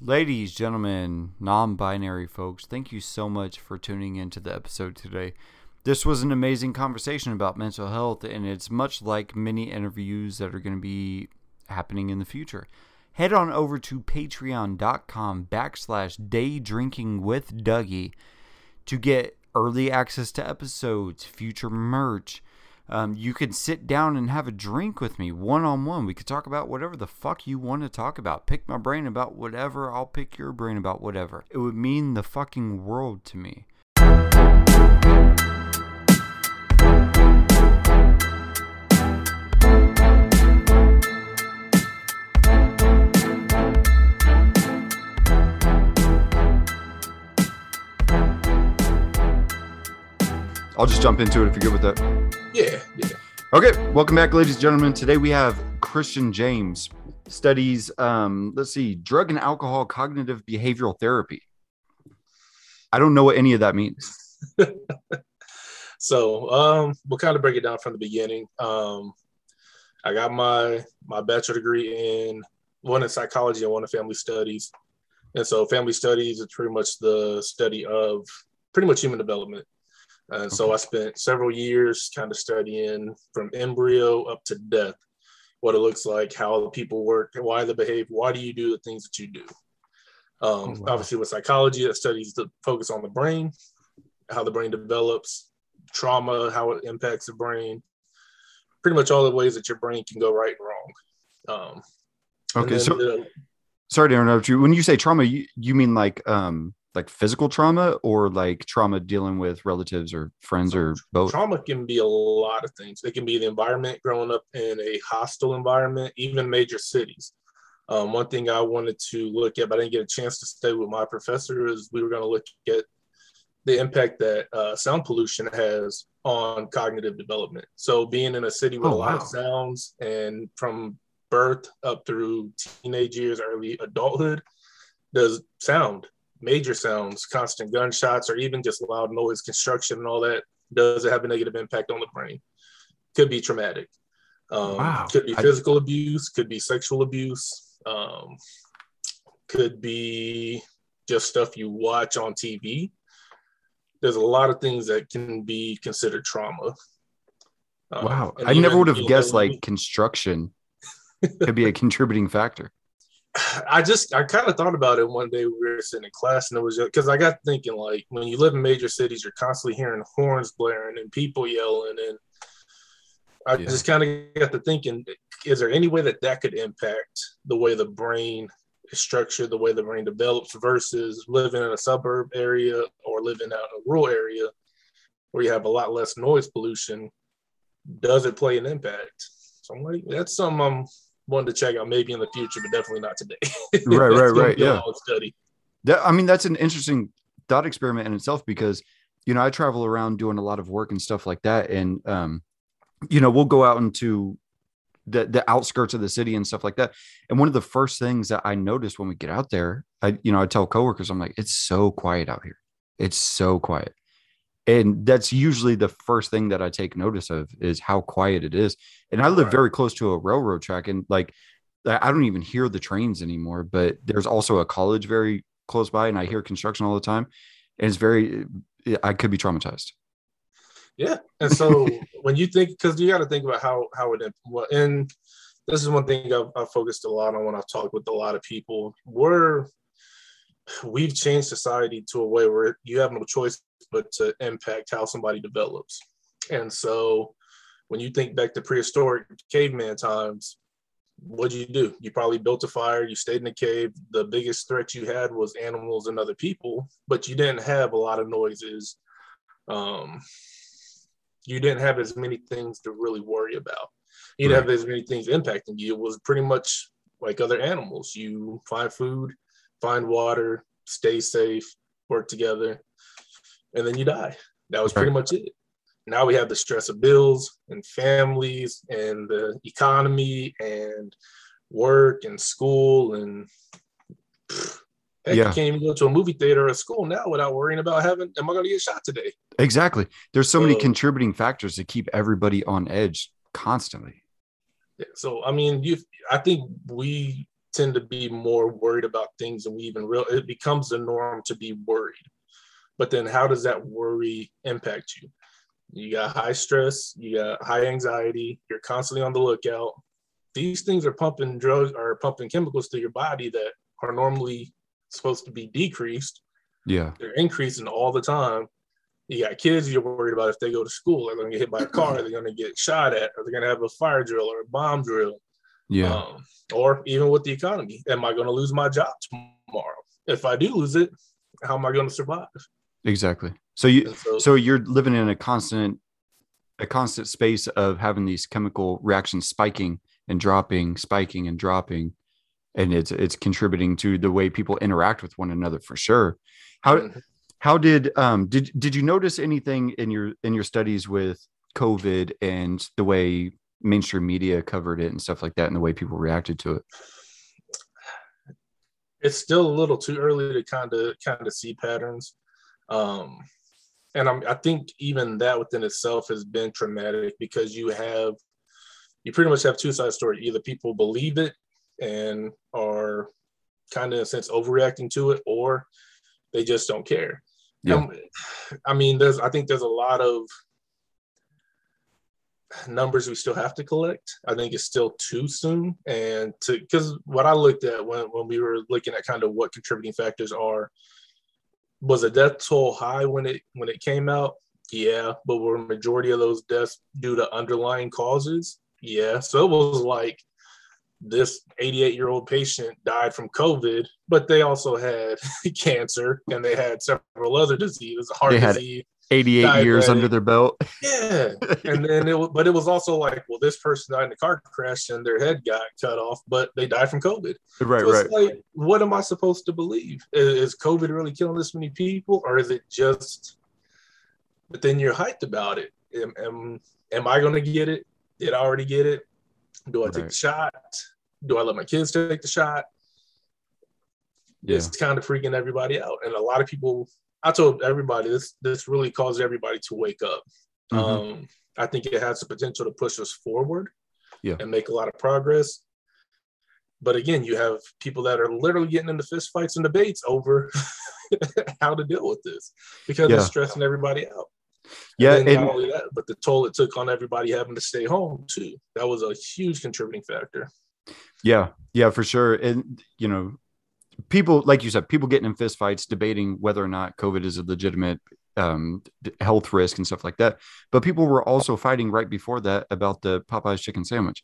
Ladies, gentlemen, non binary folks, thank you so much for tuning into the episode today. This was an amazing conversation about mental health, and it's much like many interviews that are going to be happening in the future. Head on over to patreon.com backslash day drinking with Dougie to get early access to episodes, future merch, um, you could sit down and have a drink with me one on one. We could talk about whatever the fuck you want to talk about. Pick my brain about whatever. I'll pick your brain about whatever. It would mean the fucking world to me. I'll just jump into it if you're good with that. Yeah, yeah. Okay, welcome back, ladies and gentlemen. Today we have Christian James studies. Um, let's see, drug and alcohol cognitive behavioral therapy. I don't know what any of that means. so, um, we'll kind of break it down from the beginning. Um, I got my my bachelor degree in one in psychology and one in family studies. And so, family studies is pretty much the study of pretty much human development. And okay. so I spent several years kind of studying from embryo up to death, what it looks like, how the people work, why they behave, why do you do the things that you do. Um, oh, wow. Obviously, with psychology, that studies the focus on the brain, how the brain develops, trauma, how it impacts the brain, pretty much all the ways that your brain can go right and wrong. Um, okay, so the, sorry to interrupt you. When you say trauma, you, you mean like um, like physical trauma or like trauma dealing with relatives or friends or both? Trauma can be a lot of things. It can be the environment growing up in a hostile environment, even major cities. Um, one thing I wanted to look at, but I didn't get a chance to stay with my professor, is we were going to look at the impact that uh, sound pollution has on cognitive development. So, being in a city with oh, a lot wow. of sounds and from birth up through teenage years, early adulthood, does sound major sounds, constant gunshots, or even just loud noise, construction, and all that, does it have a negative impact on the brain? Could be traumatic. Um, wow. Could be physical I... abuse, could be sexual abuse, um, could be just stuff you watch on TV. There's a lot of things that can be considered trauma. Um, wow. I never would have guessed like construction could be a contributing factor. I just I kind of thought about it one day we were sitting in class and it was because I got thinking like when you live in major cities you're constantly hearing horns blaring and people yelling and I yeah. just kind of got to thinking is there any way that that could impact the way the brain is structured the way the brain develops versus living in a suburb area or living out in a rural area where you have a lot less noise pollution does it play an impact so I'm like that's something I'm one to check out maybe in the future, but definitely not today. right, right, right. Yeah. Study. That, I mean, that's an interesting thought experiment in itself because, you know, I travel around doing a lot of work and stuff like that. And, um, you know, we'll go out into the, the outskirts of the city and stuff like that. And one of the first things that I noticed when we get out there, I, you know, I tell coworkers, I'm like, it's so quiet out here. It's so quiet and that's usually the first thing that I take notice of is how quiet it is. And I live right. very close to a railroad track, and like I don't even hear the trains anymore. But there's also a college very close by, and I hear construction all the time. And it's very, eh, I could be traumatized. Yeah, and so when you think, because you got to think about how how it and this is one thing I've, I've focused a lot on when I've talked with a lot of people. We're we've changed society to a way where you have no choice but to impact how somebody develops. And so when you think back to prehistoric caveman times, what'd you do? You probably built a fire, you stayed in a cave. The biggest threat you had was animals and other people, but you didn't have a lot of noises. Um, you didn't have as many things to really worry about. You didn't right. have as many things impacting you. It was pretty much like other animals. You find food, find water, stay safe, work together and then you die. That was pretty much it. Now we have the stress of bills and families and the economy and work and school and heck, yeah. you can't even go to a movie theater or a school now without worrying about having am I going to get shot today? Exactly. There's so, so many contributing factors to keep everybody on edge constantly. Yeah, so I mean, you I think we tend to be more worried about things than we even real. It becomes the norm to be worried. But then, how does that worry impact you? You got high stress, you got high anxiety, you're constantly on the lookout. These things are pumping drugs or pumping chemicals to your body that are normally supposed to be decreased. Yeah. They're increasing all the time. You got kids you're worried about if they go to school, they're they going to get hit by a car, they're they going to get shot at, are they going to have a fire drill or a bomb drill? Yeah. Um, or even with the economy, am I going to lose my job tomorrow? If I do lose it, how am I going to survive? Exactly. So you so, so you're living in a constant a constant space of having these chemical reactions spiking and dropping, spiking and dropping, and it's it's contributing to the way people interact with one another for sure. How mm-hmm. how did um did did you notice anything in your in your studies with COVID and the way mainstream media covered it and stuff like that and the way people reacted to it? It's still a little too early to kind of kind of see patterns. Um, and I'm, I think even that within itself has been traumatic because you have, you pretty much have two sides story. Either people believe it and are kind of in a sense overreacting to it, or they just don't care. Yeah. Um, I mean, there's, I think there's a lot of numbers we still have to collect. I think it's still too soon. And to, because what I looked at when, when we were looking at kind of what contributing factors are, was a death toll high when it when it came out? Yeah, but were majority of those deaths due to underlying causes? Yeah, so it was like this 88 year old patient died from COVID, but they also had cancer and they had several other diseases, heart disease, 88 diabetic. years under their belt. Yeah. And then it but it was also like, well, this person died in a car crash and their head got cut off, but they died from COVID. Right, so right. Like, what am I supposed to believe? Is, is COVID really killing this many people? Or is it just but then you're hyped about it? Am, am, am I gonna get it? Did I already get it? Do I right. take the shot? Do I let my kids take the shot? Yeah. It's kind of freaking everybody out. And a lot of people I told everybody this this really caused everybody to wake up. Mm-hmm. Um, I think it has the potential to push us forward yeah. and make a lot of progress. But again, you have people that are literally getting into fist fights and debates over how to deal with this because yeah. it's stressing everybody out. Yeah, and not only that, but the toll it took on everybody having to stay home too. That was a huge contributing factor. Yeah, yeah, for sure. And you know, people like you said people getting in fistfights debating whether or not covid is a legitimate um, health risk and stuff like that. But people were also fighting right before that about the popeyes chicken sandwich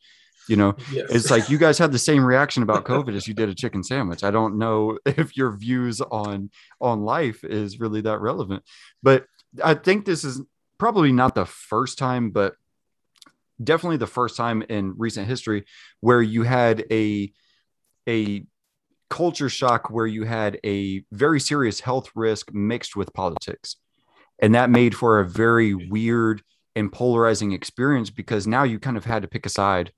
you know? Yes. it's like you guys had the same reaction about covid as you did a chicken sandwich. I don't know if your views on on life is really that relevant. But i think this is probably not the first time but definitely the first time in recent history where you had a a culture shock where you had a very serious health risk mixed with politics. And that made for a very weird and polarizing experience because now you kind of had to pick a side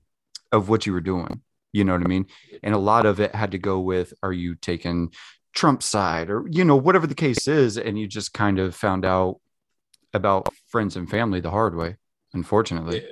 of what you were doing. You know what I mean? And a lot of it had to go with are you taking Trump's side or, you know, whatever the case is. And you just kind of found out about friends and family the hard way, unfortunately.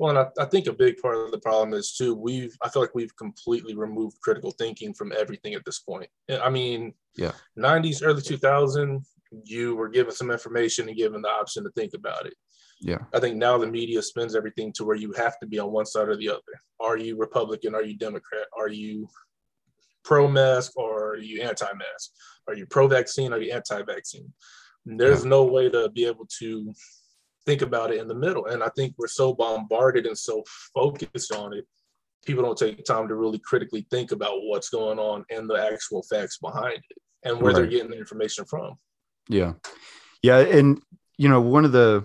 Well, and I, I, think a big part of the problem is too, we've, I feel like we've completely removed critical thinking from everything at this point. I mean, yeah, 90s, early 2000, you were given some information and given the option to think about it. Yeah. I think now the media spins everything to where you have to be on one side or the other. Are you Republican? Are you Democrat? Are you pro mask or are you anti mask? Are you pro vaccine? Are you anti vaccine? There's yeah. no way to be able to think about it in the middle. And I think we're so bombarded and so focused on it, people don't take time to really critically think about what's going on and the actual facts behind it and where right. they're getting the information from. Yeah. Yeah. And, you know, one of the,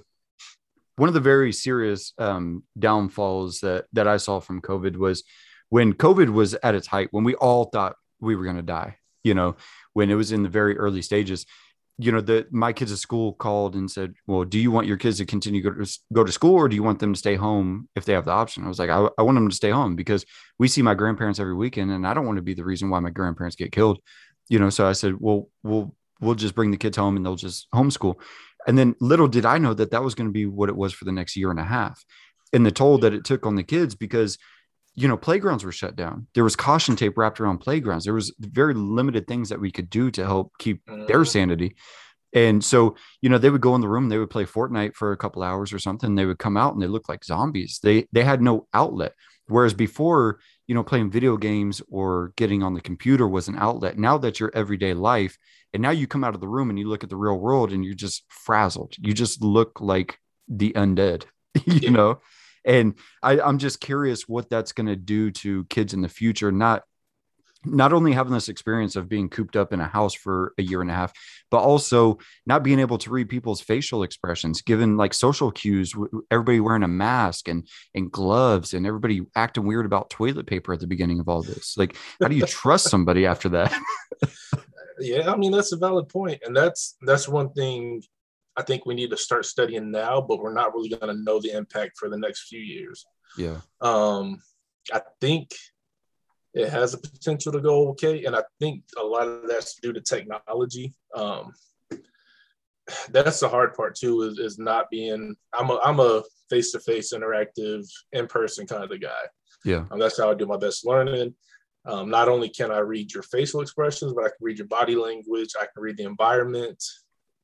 one of the very serious um, downfalls that that I saw from COVID was when COVID was at its height, when we all thought we were going to die. You know, when it was in the very early stages, you know, the my kids at school called and said, "Well, do you want your kids to continue go to go to school, or do you want them to stay home if they have the option?" I was like, I, I want them to stay home because we see my grandparents every weekend, and I don't want to be the reason why my grandparents get killed." You know, so I said, "Well, we'll we'll just bring the kids home and they'll just homeschool." And then little did I know that that was going to be what it was for the next year and a half, and the toll that it took on the kids because you know, playgrounds were shut down. There was caution tape wrapped around playgrounds. There was very limited things that we could do to help keep their mm. sanity. And so, you know, they would go in the room, they would play Fortnite for a couple hours or something. They would come out and they looked like zombies. They they had no outlet. Whereas before, you know, playing video games or getting on the computer was an outlet. Now that's your everyday life. And now you come out of the room and you look at the real world and you're just frazzled. You just look like the undead, you yeah. know? And I, I'm just curious what that's going to do to kids in the future, not not only having this experience of being cooped up in a house for a year and a half, but also not being able to read people's facial expressions, given like social cues, everybody wearing a mask and and gloves, and everybody acting weird about toilet paper at the beginning of all this. Like, how do you trust somebody after that? yeah, I mean that's a valid point, and that's that's one thing I think we need to start studying now, but we're not really going to know the impact for the next few years. Yeah. Um, I think it has a potential to go okay, and I think a lot of that's due to technology. Um, that's the hard part too is, is not being i'm a i'm a face-to-face interactive in-person kind of guy yeah um, that's how i do my best learning um, not only can i read your facial expressions but i can read your body language i can read the environment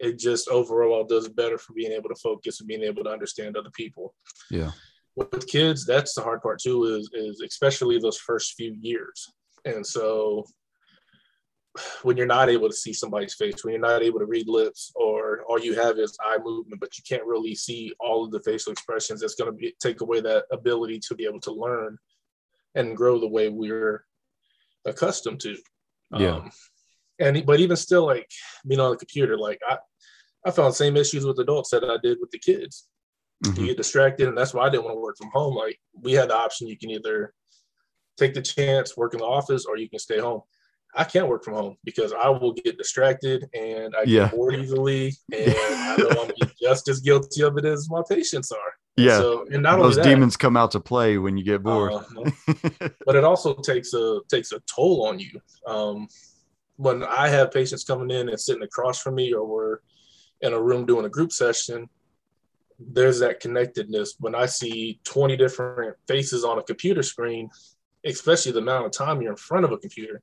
it just overall does better for being able to focus and being able to understand other people. Yeah. With kids, that's the hard part too, is, is especially those first few years. And so when you're not able to see somebody's face, when you're not able to read lips, or all you have is eye movement, but you can't really see all of the facial expressions, that's going to be take away that ability to be able to learn and grow the way we're accustomed to. Yeah. Um, and but even still, like being on the computer, like I, I found the same issues with adults that I did with the kids. Mm-hmm. You get distracted, and that's why I didn't want to work from home. Like we had the option: you can either take the chance, work in the office, or you can stay home. I can't work from home because I will get distracted and I yeah. get bored easily, and I know I'm just as guilty of it as my patients are. Yeah, so, and not only those demons come out to play when you get bored. Uh, but it also takes a takes a toll on you. Um, when I have patients coming in and sitting across from me, or we're in a room doing a group session, there's that connectedness. When I see 20 different faces on a computer screen, especially the amount of time you're in front of a computer,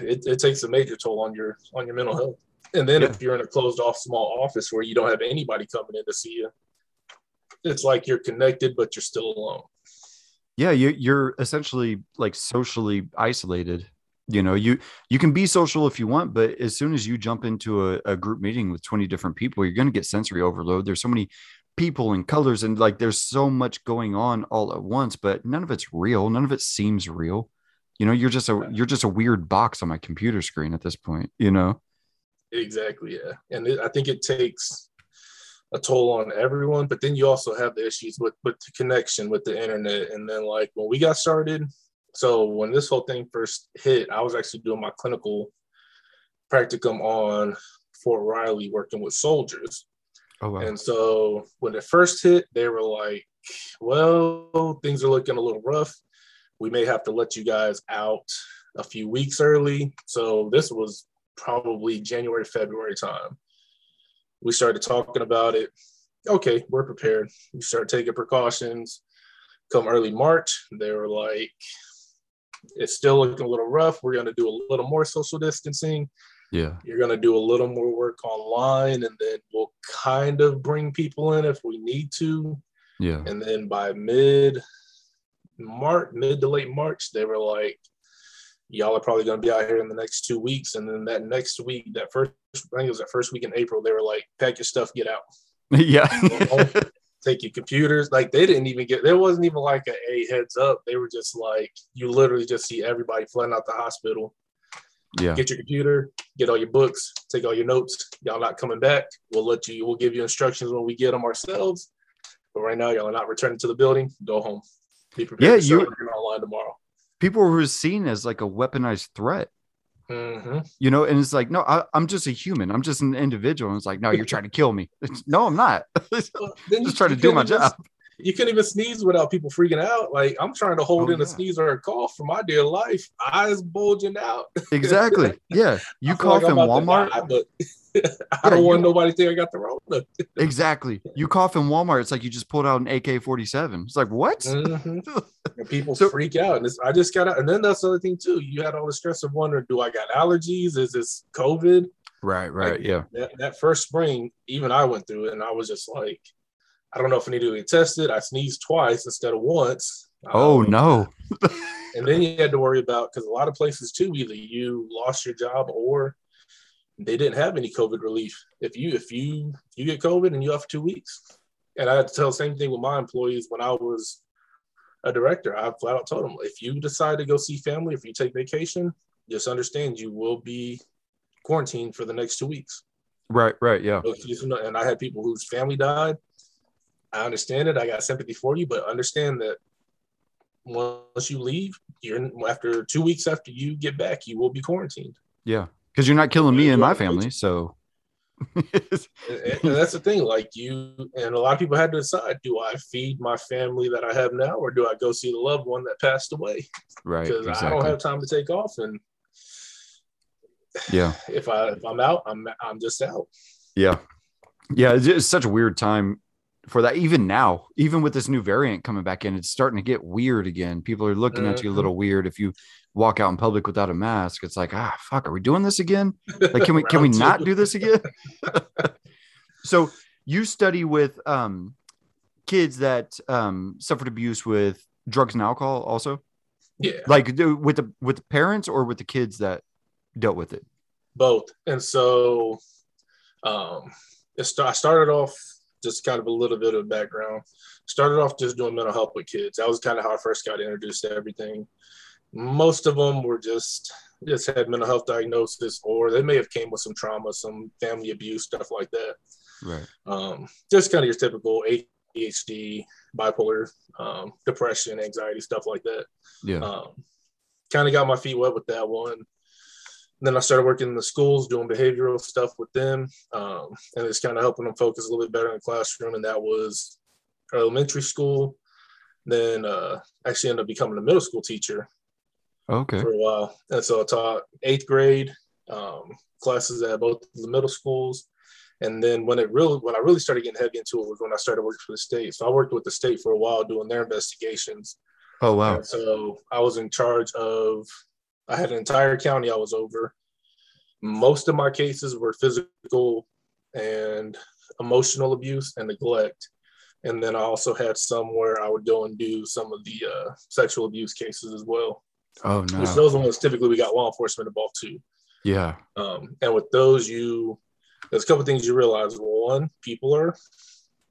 it, it takes a major toll on your on your mental health. And then yeah. if you're in a closed off small office where you don't have anybody coming in to see you, it's like you're connected but you're still alone. Yeah, you, you're essentially like socially isolated you know you you can be social if you want but as soon as you jump into a, a group meeting with 20 different people you're going to get sensory overload. There's so many people and colors and like there's so much going on all at once but none of it's real. None of it seems real. You know you're just a you're just a weird box on my computer screen at this point you know? Exactly yeah. And it, i think it takes a toll on everyone but then you also have the issues with with the connection with the internet. And then like when we got started so when this whole thing first hit, I was actually doing my clinical practicum on Fort Riley working with soldiers. Oh, wow. And so when it first hit, they were like, well, things are looking a little rough. We may have to let you guys out a few weeks early. So this was probably January, February time. We started talking about it. Okay, we're prepared. We start taking precautions. Come early March, they were like, it's still looking a little rough. We're going to do a little more social distancing. Yeah. You're going to do a little more work online, and then we'll kind of bring people in if we need to. Yeah. And then by mid March, mid to late March, they were like, y'all are probably going to be out here in the next two weeks. And then that next week, that first, I think it was that first week in April, they were like, pack your stuff, get out. Yeah take your computers. Like they didn't even get there wasn't even like a, a heads up. They were just like you literally just see everybody flooding out the hospital. Yeah. Get your computer, get all your books, take all your notes. Y'all not coming back. We'll let you, we'll give you instructions when we get them ourselves. But right now, y'all are not returning to the building. Go home. Be prepared yeah, you online tomorrow. People were seen as like a weaponized threat. Mm-hmm. You know, and it's like, no, I, am just a human. I'm just an individual. And it's like, no, you're trying to kill me. It's, no, I'm not. just trying to do my job. You couldn't even sneeze without people freaking out. Like I'm trying to hold oh, in yeah. a sneeze or a cough for my dear life, eyes bulging out. exactly. Yeah. You cough like in Walmart. Die, but I don't want nobody to think I got the Rona. exactly. You cough in Walmart, it's like you just pulled out an AK-47. It's like what? Mm-hmm. people so, freak out, and I just got out. And then that's the other thing too. You had all the stress of wondering, do I got allergies? Is this COVID? Right. Right. Like, yeah. That, that first spring, even I went through it, and I was just like, I don't know if I need to get tested. I sneezed twice instead of once. Oh um, no. and then you had to worry about because a lot of places too, either you lost your job or they didn't have any COVID relief. If you if you you get COVID and you have for two weeks, and I had to tell the same thing with my employees when I was a director. I flat out told them if you decide to go see family, if you take vacation, just understand you will be quarantined for the next two weeks. Right, right, yeah. And I had people whose family died. I understand it. I got sympathy for you, but understand that once you leave, you're after two weeks after you get back, you will be quarantined. Yeah, because you're not killing me and my family. So and that's the thing. Like you and a lot of people had to decide: do I feed my family that I have now, or do I go see the loved one that passed away? Right. Because exactly. I don't have time to take off, and yeah, if I if I'm out, I'm I'm just out. Yeah, yeah. It's, it's such a weird time for that. Even now, even with this new variant coming back in, it's starting to get weird again. People are looking at you a mm-hmm. little weird if you walk out in public without a mask. It's like, ah, fuck, are we doing this again? Like, can we can we not do this again? so you study with um, kids that um, suffered abuse with drugs and alcohol, also. Yeah. Like with the with the parents or with the kids that dealt with it. Both, and so um, it st- I started off just kind of a little bit of background. Started off just doing mental health with kids. That was kind of how I first got introduced to everything. Most of them were just just had mental health diagnosis or they may have came with some trauma some family abuse stuff like that. Right. Um, just kind of your typical adhd bipolar um, depression anxiety stuff like that. Yeah. Um, kind of got my feet wet with that one then I started working in the schools, doing behavioral stuff with them, um, and it's kind of helping them focus a little bit better in the classroom. And that was elementary school. Then uh, actually ended up becoming a middle school teacher okay. for a while. And so I taught eighth grade um, classes at both the middle schools. And then when it really, when I really started getting heavy into it was when I started working for the state. So I worked with the state for a while doing their investigations. Oh wow! And so I was in charge of. I had an entire county I was over. Most of my cases were physical and emotional abuse and neglect. And then I also had some where I would go and do some of the uh, sexual abuse cases as well. Oh no! Which those ones typically we got law enforcement involved too. Yeah. Um, and with those, you there's a couple things you realize. One, people are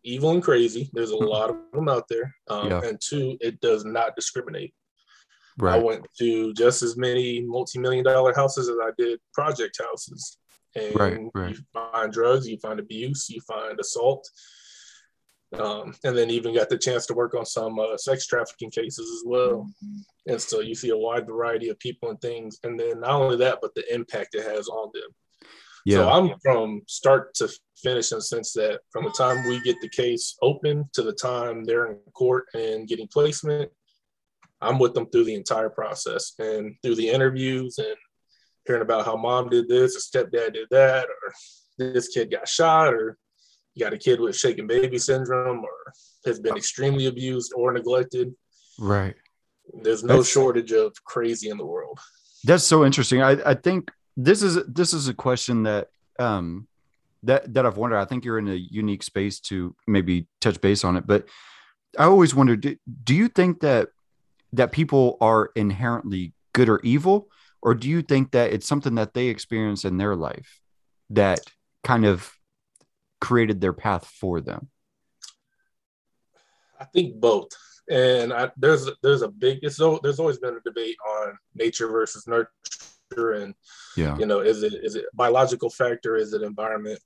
evil and crazy. There's a hmm. lot of them out there. Um, yeah. And two, it does not discriminate. Right. I went to just as many multi-million dollar houses as I did project houses. And right, right. you find drugs, you find abuse, you find assault, um, and then even got the chance to work on some uh, sex trafficking cases as well. And so you see a wide variety of people and things. And then not only that, but the impact it has on them. Yeah. So I'm from start to finish in the sense that from the time we get the case open to the time they're in court and getting placement, I'm with them through the entire process and through the interviews and hearing about how mom did this or stepdad did that or this kid got shot or you got a kid with shaken baby syndrome or has been extremely abused or neglected. Right. There's no that's, shortage of crazy in the world. That's so interesting. I, I think this is this is a question that um that that I've wondered. I think you're in a unique space to maybe touch base on it, but I always wondered do, do you think that that people are inherently good or evil or do you think that it's something that they experience in their life that kind of created their path for them? I think both. And I, there's there's a big it's so there's always been a debate on nature versus nurture and yeah you know is it is it biological factor is it environment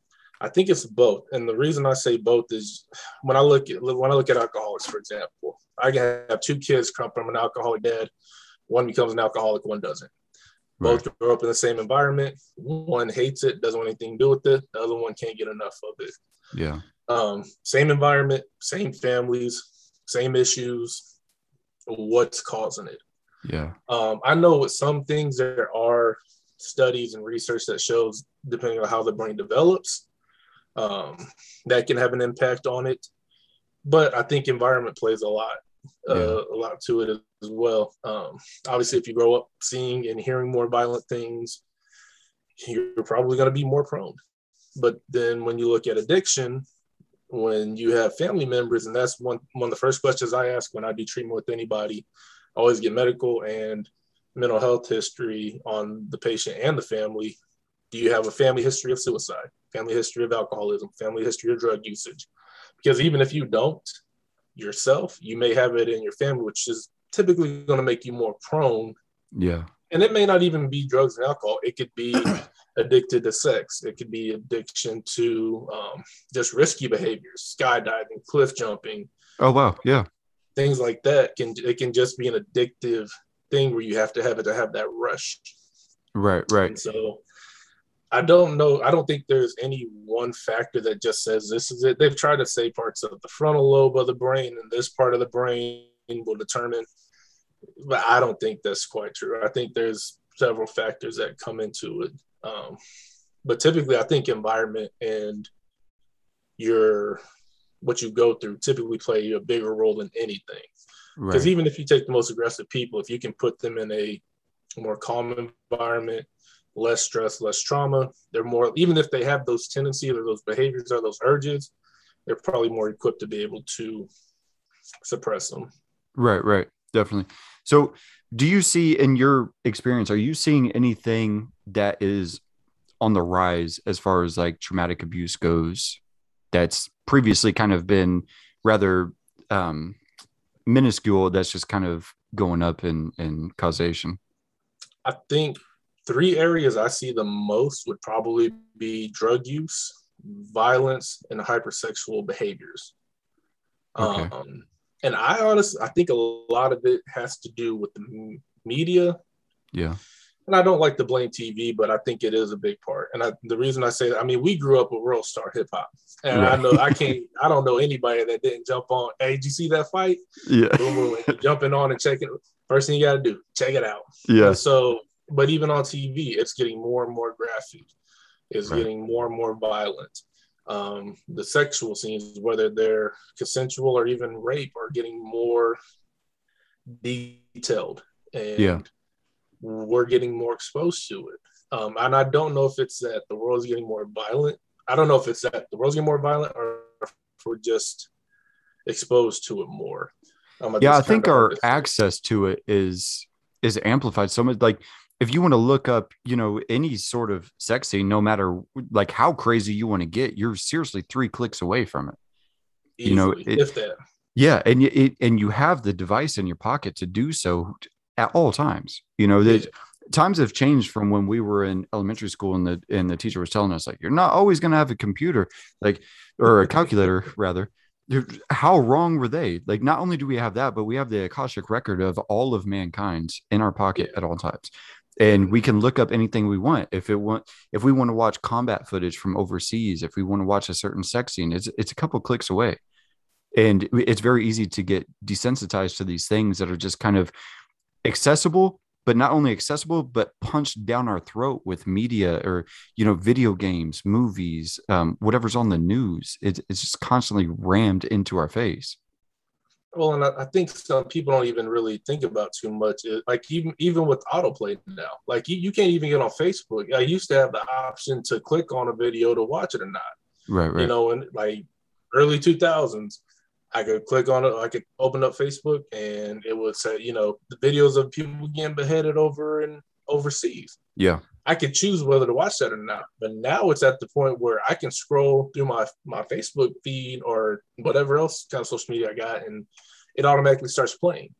I think it's both. And the reason I say both is when I look at when I look at alcoholics, for example, I have two kids come from an alcoholic dad. One becomes an alcoholic, one doesn't. Both right. grow up in the same environment. One hates it, doesn't want anything to do with it. The other one can't get enough of it. Yeah. Um, same environment, same families, same issues. What's causing it? Yeah. Um, I know with some things there are studies and research that shows depending on how the brain develops, um, that can have an impact on it. But I think environment plays a lot, uh, yeah. a lot to it as well. Um, obviously, if you grow up seeing and hearing more violent things, you're probably going to be more prone. But then when you look at addiction, when you have family members, and that's one one of the first questions I ask when I do treatment with anybody, I always get medical and mental health history on the patient and the family. Do you have a family history of suicide, family history of alcoholism, family history of drug usage? Because even if you don't yourself, you may have it in your family, which is typically going to make you more prone. Yeah. And it may not even be drugs and alcohol. It could be addicted to sex. It could be addiction to um, just risky behaviors, skydiving, cliff jumping. Oh wow, yeah. Things like that can it can just be an addictive thing where you have to have it to have that rush. Right, right. And so I don't know. I don't think there's any one factor that just says this is it. They've tried to say parts of the frontal lobe of the brain and this part of the brain will determine, but I don't think that's quite true. I think there's several factors that come into it. Um, but typically, I think environment and your what you go through typically play a bigger role than anything. Because right. even if you take the most aggressive people, if you can put them in a more calm environment, less stress, less trauma, they're more, even if they have those tendencies or those behaviors or those urges, they're probably more equipped to be able to suppress them. Right, right. Definitely. So, do you see in your experience, are you seeing anything that is on the rise as far as like traumatic abuse goes that's previously kind of been rather um, minuscule that's just kind of going up in in causation i think three areas i see the most would probably be drug use violence and hypersexual behaviors okay. um, and i honestly i think a lot of it has to do with the media yeah and I don't like to blame TV, but I think it is a big part. And I, the reason I say that, I mean, we grew up with world star hip hop, and right. I know I can't, I don't know anybody that didn't jump on. Hey, did you see that fight? Yeah, boom, boom, jumping on and checking. First thing you got to do, check it out. Yeah. And so, but even on TV, it's getting more and more graphic. It's right. getting more and more violent. Um, the sexual scenes, whether they're consensual or even rape, are getting more detailed. And yeah we're getting more exposed to it. Um, and I don't know if it's that the world's getting more violent. I don't know if it's that the world's getting more violent or if we're just exposed to it more. Um, yeah, I think our access to it is is amplified so much. Like if you want to look up, you know, any sort of sex scene, no matter like how crazy you want to get, you're seriously three clicks away from it. Easily, you know, it, if that. Yeah, and it, and you have the device in your pocket to do so at all times. You know, that times have changed from when we were in elementary school and the and the teacher was telling us like you're not always going to have a computer like or a calculator rather how wrong were they like not only do we have that but we have the akashic record of all of mankind in our pocket at all times and we can look up anything we want. If it want if we want to watch combat footage from overseas if we want to watch a certain sex scene it's it's a couple clicks away. And it's very easy to get desensitized to these things that are just kind of accessible but not only accessible but punched down our throat with media or you know video games movies um, whatever's on the news. It, it's just constantly rammed into our face well and I, I, think some people don't even really think about too much it, like even even with autoplay now like you, you can't even get on facebook i used to have the option to click on a video to watch it or not right right you know and like early 2000s I could click on it. I could open up Facebook, and it would say, you know, the videos of people getting beheaded over in overseas. Yeah, I could choose whether to watch that or not. But now it's at the point where I can scroll through my my Facebook feed or whatever else kind of social media I got, and it automatically starts playing.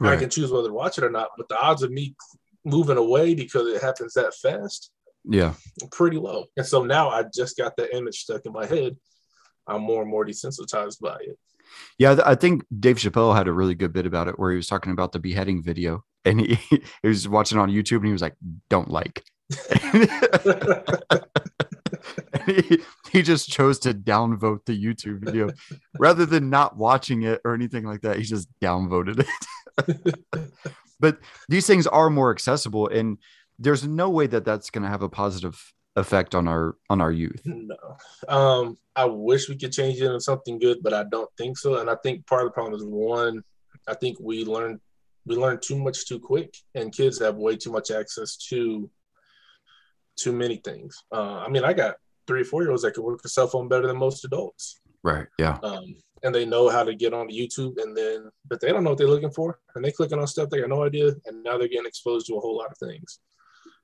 Right. I can choose whether to watch it or not. But the odds of me moving away because it happens that fast, yeah, pretty low. And so now I just got that image stuck in my head. I'm more and more desensitized by it. Yeah, I think Dave Chappelle had a really good bit about it where he was talking about the beheading video and he, he was watching on YouTube and he was like, don't like. he, he just chose to downvote the YouTube video rather than not watching it or anything like that. He just downvoted it. but these things are more accessible, and there's no way that that's going to have a positive effect on our on our youth. No, um, I wish we could change it into something good, but I don't think so. And I think part of the problem is one, I think we learned we learn too much too quick, and kids have way too much access to too many things. Uh, I mean, I got three or four year olds that can work a cell phone better than most adults. Right. Yeah. Um, and they know how to get on YouTube, and then but they don't know what they're looking for, and they clicking on stuff they got no idea, and now they're getting exposed to a whole lot of things.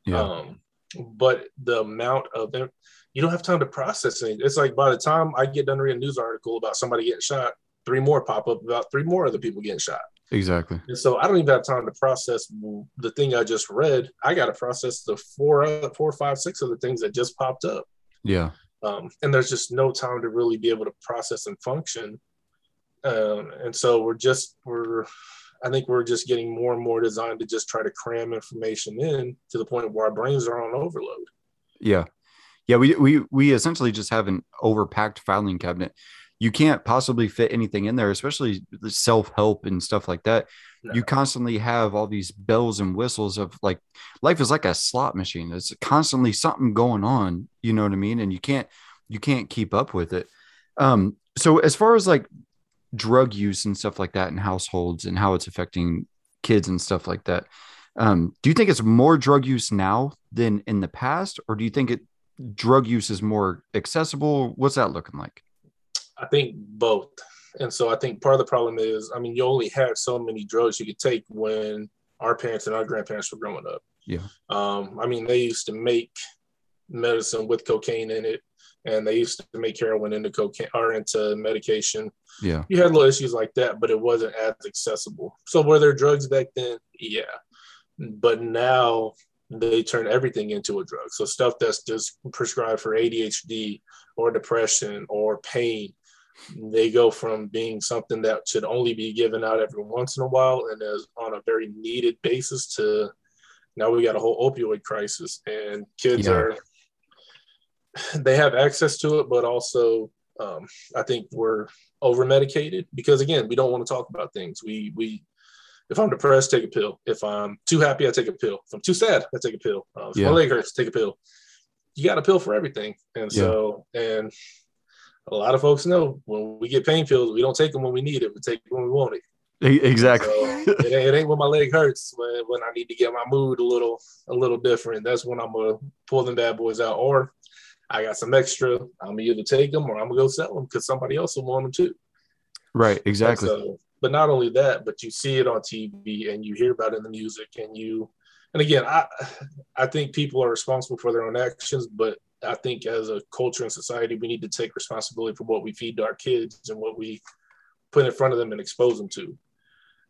Yeah. Um, but the amount of them, you don't have time to process it. It's like by the time I get done reading a news article about somebody getting shot, three more pop up about three more other people getting shot. Exactly. And so I don't even have time to process the thing I just read. I got to process the four, uh, four, five, six other things that just popped up. Yeah. Um, and there's just no time to really be able to process and function. Um, and so we're just we're, I think we're just getting more and more designed to just try to cram information in to the point where our brains are on overload. Yeah. Yeah, we we we essentially just have an overpacked filing cabinet you can't possibly fit anything in there, especially the self help and stuff like that. You constantly have all these bells and whistles of like life is like a slot machine. It's constantly something going on. You know what I mean? And you can't you can't keep up with it. Um, so as far as like drug use and stuff like that in households and how it's affecting kids and stuff like that, um, do you think it's more drug use now than in the past, or do you think it drug use is more accessible? What's that looking like? I think both. And so I think part of the problem is, I mean, you only had so many drugs you could take when our parents and our grandparents were growing up. Yeah. Um, I mean, they used to make medicine with cocaine in it, and they used to make heroin into cocaine or into medication. Yeah. You had little issues like that, but it wasn't as accessible. So were there drugs back then? Yeah. But now they turn everything into a drug. So stuff that's just prescribed for ADHD or depression or pain they go from being something that should only be given out every once in a while and is on a very needed basis to now we got a whole opioid crisis and kids yeah. are they have access to it but also um, i think we're over medicated because again we don't want to talk about things we we if i'm depressed take a pill if i'm too happy i take a pill if i'm too sad i take a pill uh, if yeah. my leg hurts take a pill you got a pill for everything and so yeah. and a lot of folks know when we get pain pills, we don't take them when we need it. We take it when we want it. Exactly. So it, ain't, it ain't when my leg hurts. When, when I need to get my mood a little a little different. That's when I'm gonna pull them bad boys out. Or I got some extra. I'm gonna either take them or I'm gonna go sell them because somebody else will want them too. Right. Exactly. So, but not only that, but you see it on TV and you hear about it in the music and you. And again, I I think people are responsible for their own actions, but I think as a culture and society, we need to take responsibility for what we feed our kids and what we put in front of them and expose them to.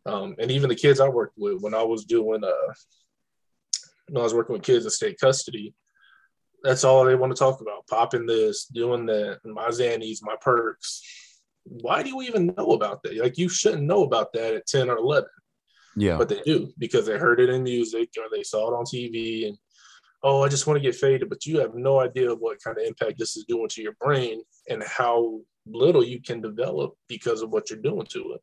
Um, and even the kids I worked with when I was doing, uh, when I was working with kids in state custody, that's all they want to talk about: popping this, doing that, my Xannies, my perks. Why do you even know about that? Like you shouldn't know about that at ten or eleven. Yeah, but they do because they heard it in music or they saw it on TV and oh, I just want to get faded, but you have no idea what kind of impact this is doing to your brain and how little you can develop because of what you're doing to it.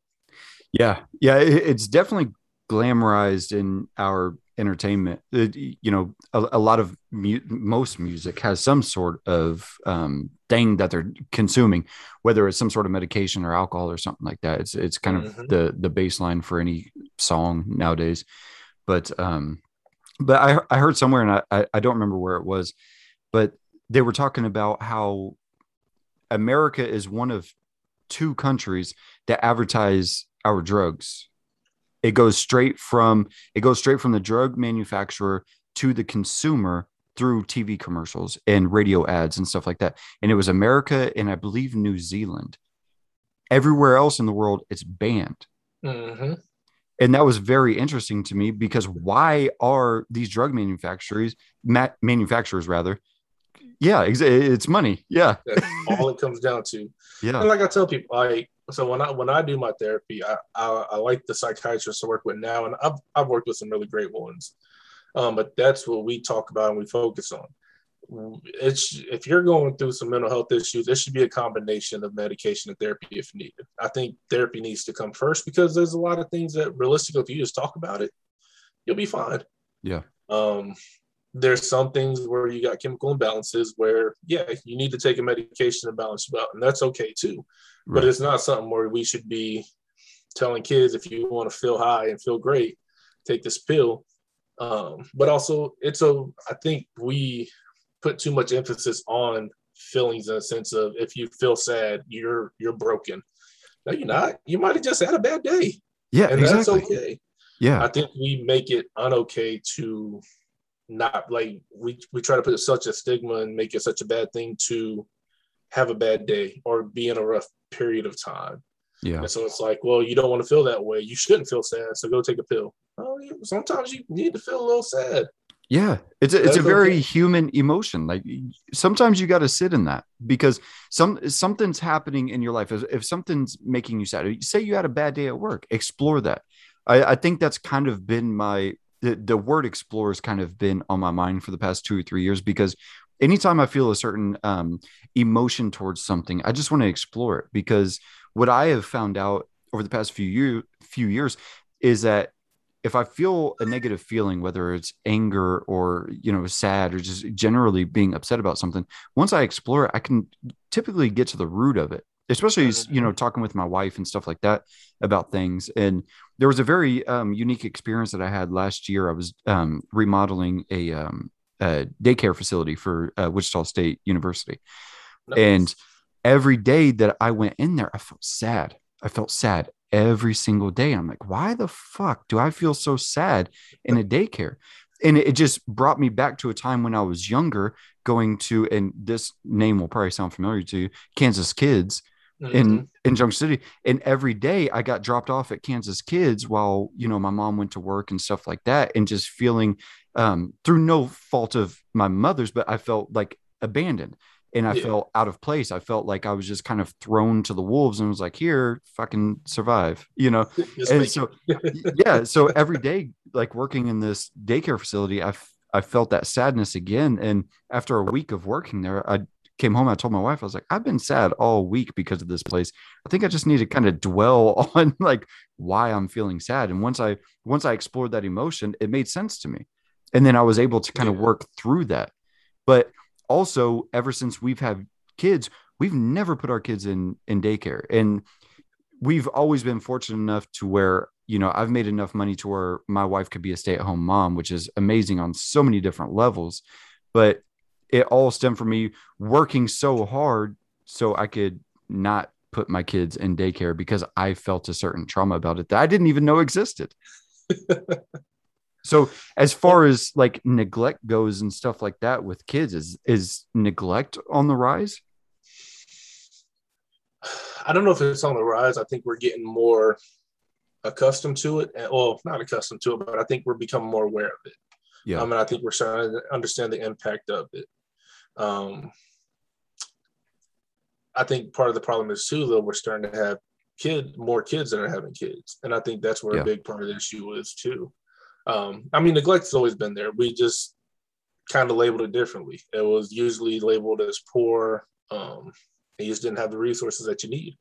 Yeah. Yeah. It's definitely glamorized in our entertainment. It, you know, a, a lot of mu- most music has some sort of um, thing that they're consuming, whether it's some sort of medication or alcohol or something like that. It's it's kind mm-hmm. of the the baseline for any song nowadays. But um, but I, I heard somewhere and I, I don't remember where it was, but they were talking about how America is one of two countries that advertise our drugs. It goes straight from it goes straight from the drug manufacturer to the consumer through TV commercials and radio ads and stuff like that. And it was America and I believe New Zealand. Everywhere else in the world, it's banned. Mm-hmm and that was very interesting to me because why are these drug manufacturers ma- manufacturers rather yeah it's money yeah. That's all it comes down to. Yeah. And like i tell people i so when i when i do my therapy i i, I like the psychiatrists to work with now and i've, I've worked with some really great ones. Um, but that's what we talk about and we focus on it's if you're going through some mental health issues, it should be a combination of medication and therapy if needed. I think therapy needs to come first because there's a lot of things that realistically, if you just talk about it, you'll be fine. Yeah. Um, there's some things where you got chemical imbalances where, yeah, you need to take a medication to balance you out, and that's okay too. Right. But it's not something where we should be telling kids if you want to feel high and feel great, take this pill. Um, but also, it's a, I think we put too much emphasis on feelings in a sense of if you feel sad, you're you're broken. No, you're not. You might have just had a bad day. Yeah, and exactly. that's okay. Yeah, I think we make it unokay to not like we we try to put such a stigma and make it such a bad thing to have a bad day or be in a rough period of time. Yeah. And so it's like, well, you don't want to feel that way. You shouldn't feel sad, so go take a pill. Oh, sometimes you need to feel a little sad. Yeah, it's a, it's a very okay. human emotion. Like sometimes you got to sit in that because some something's happening in your life. If, if, something's making you sad, say you had a bad day at work, explore that. I, I think that's kind of been my the, the word explore has kind of been on my mind for the past two or three years because anytime I feel a certain um, emotion towards something, I just want to explore it because what I have found out over the past few year, few years is that if I feel a negative feeling, whether it's anger or you know sad or just generally being upset about something, once I explore it, I can typically get to the root of it. Especially you know talking with my wife and stuff like that about things. And there was a very um, unique experience that I had last year. I was um, remodeling a, um, a, daycare facility for uh, Wichita State University, nice. and every day that I went in there, I felt sad. I felt sad every single day. I'm like, why the fuck do I feel so sad in a daycare? And it just brought me back to a time when I was younger, going to, and this name will probably sound familiar to you, Kansas Kids mm-hmm. in in Junction City. And every day I got dropped off at Kansas Kids while you know my mom went to work and stuff like that, and just feeling um, through no fault of my mother's, but I felt like abandoned and I yeah. felt out of place. I felt like I was just kind of thrown to the wolves and was like, here, fucking survive, you know? and so, yeah. So every day, like working in this daycare facility, I, f- I felt that sadness again. And after a week of working there, I came home. I told my wife, I was like, I've been sad all week because of this place. I think I just need to kind of dwell on like why I'm feeling sad. And once I, once I explored that emotion, it made sense to me. And then I was able to kind yeah. of work through that. But also ever since we've had kids we've never put our kids in in daycare. And we've always been fortunate enough to where you know i've made enough money to where my wife could be a stay-at-home mom which is amazing on so many different levels. But it all stemmed from me working so hard so i could not put my kids in daycare because i felt a certain trauma about it that i didn't even know existed So as far as like neglect goes and stuff like that with kids, is is neglect on the rise? I don't know if it's on the rise. I think we're getting more accustomed to it. And, well, not accustomed to it, but I think we're becoming more aware of it. Yeah. I mean, I think we're starting to understand the impact of it. Um, I think part of the problem is too, though, we're starting to have kid more kids that are having kids, and I think that's where yeah. a big part of the issue is too. Um, I mean, neglect has always been there. We just kind of labeled it differently. It was usually labeled as poor. Um, you just didn't have the resources that you need.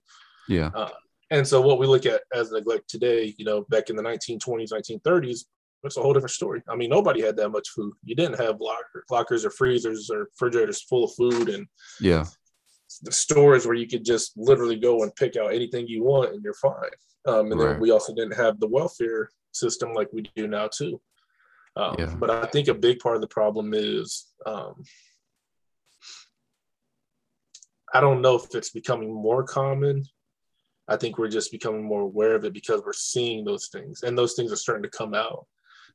Yeah. Uh, and so what we look at as neglect today, you know, back in the 1920s, 1930s, it's a whole different story. I mean, nobody had that much food. You didn't have locker, lockers or freezers or refrigerators full of food and yeah, the stores where you could just literally go and pick out anything you want and you're fine. Um, and right. then we also didn't have the welfare system like we do now too. Um, yeah. But I think a big part of the problem is um, I don't know if it's becoming more common. I think we're just becoming more aware of it because we're seeing those things, and those things are starting to come out.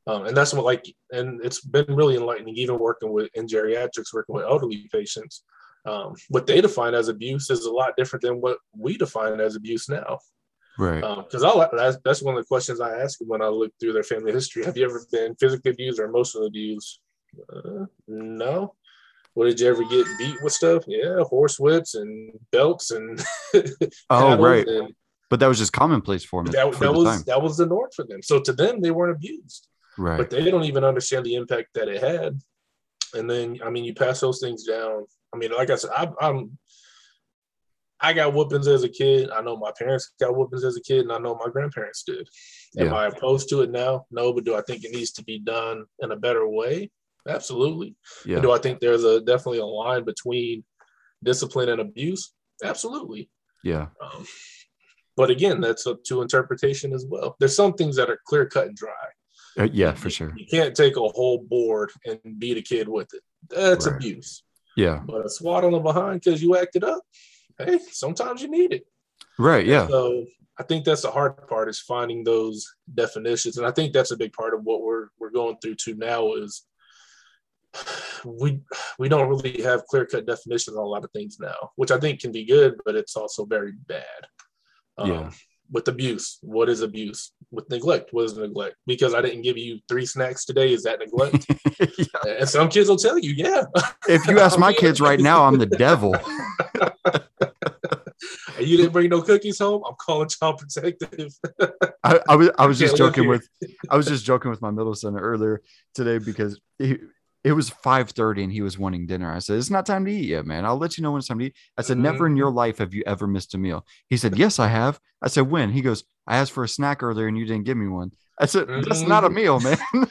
Um, and that's what like, and it's been really enlightening. Even working with in geriatrics, working with elderly patients, um, what they define as abuse is a lot different than what we define as abuse now. Right. Because um, that's, that's one of the questions I ask when I look through their family history. Have you ever been physically abused or emotionally abused? Uh, no. What did you ever get beat with stuff? Yeah, horse whips and belts and. oh right. And but that was just commonplace for them. That, that was time. that was the norm for them. So to them, they weren't abused. Right. But they don't even understand the impact that it had and then I mean you pass those things down. I mean, like I said, I, I'm I got whoopings as a kid. I know my parents got whoopings as a kid, and I know my grandparents did. Am I opposed to it now? No, but do I think it needs to be done in a better way? Absolutely. Yeah. do I think there's a definitely a line between discipline and abuse? Absolutely. Yeah. Um, but again, that's up to interpretation as well. There's some things that are clear cut and dry. Uh, yeah, for sure. You can't take a whole board and beat a kid with it. That's right. abuse. Yeah. But a swat on the behind because you acted up, hey, sometimes you need it. Right. Yeah. So I think that's the hard part is finding those definitions, and I think that's a big part of what we're we're going through too now is we we don't really have clear cut definitions on a lot of things now, which I think can be good, but it's also very bad. Um, yeah. With abuse, what is abuse? With neglect, what is neglect? Because I didn't give you three snacks today, is that neglect? yeah. And some kids will tell you, yeah. If you ask my kids right now, I'm the devil. And you didn't bring no cookies home, I'm calling child protective. I, I, was I was just joking with I was just joking with my middle son earlier today because he, it was 5:30 and he was wanting dinner. I said, "It's not time to eat yet, man. I'll let you know when it's time to eat." I said. "Never in your mm-hmm. life have you ever missed a meal." He said, "Yes, I have." I said, "When?" He goes, "I asked for a snack earlier and you didn't give me one." I said. "That's not a meal, man."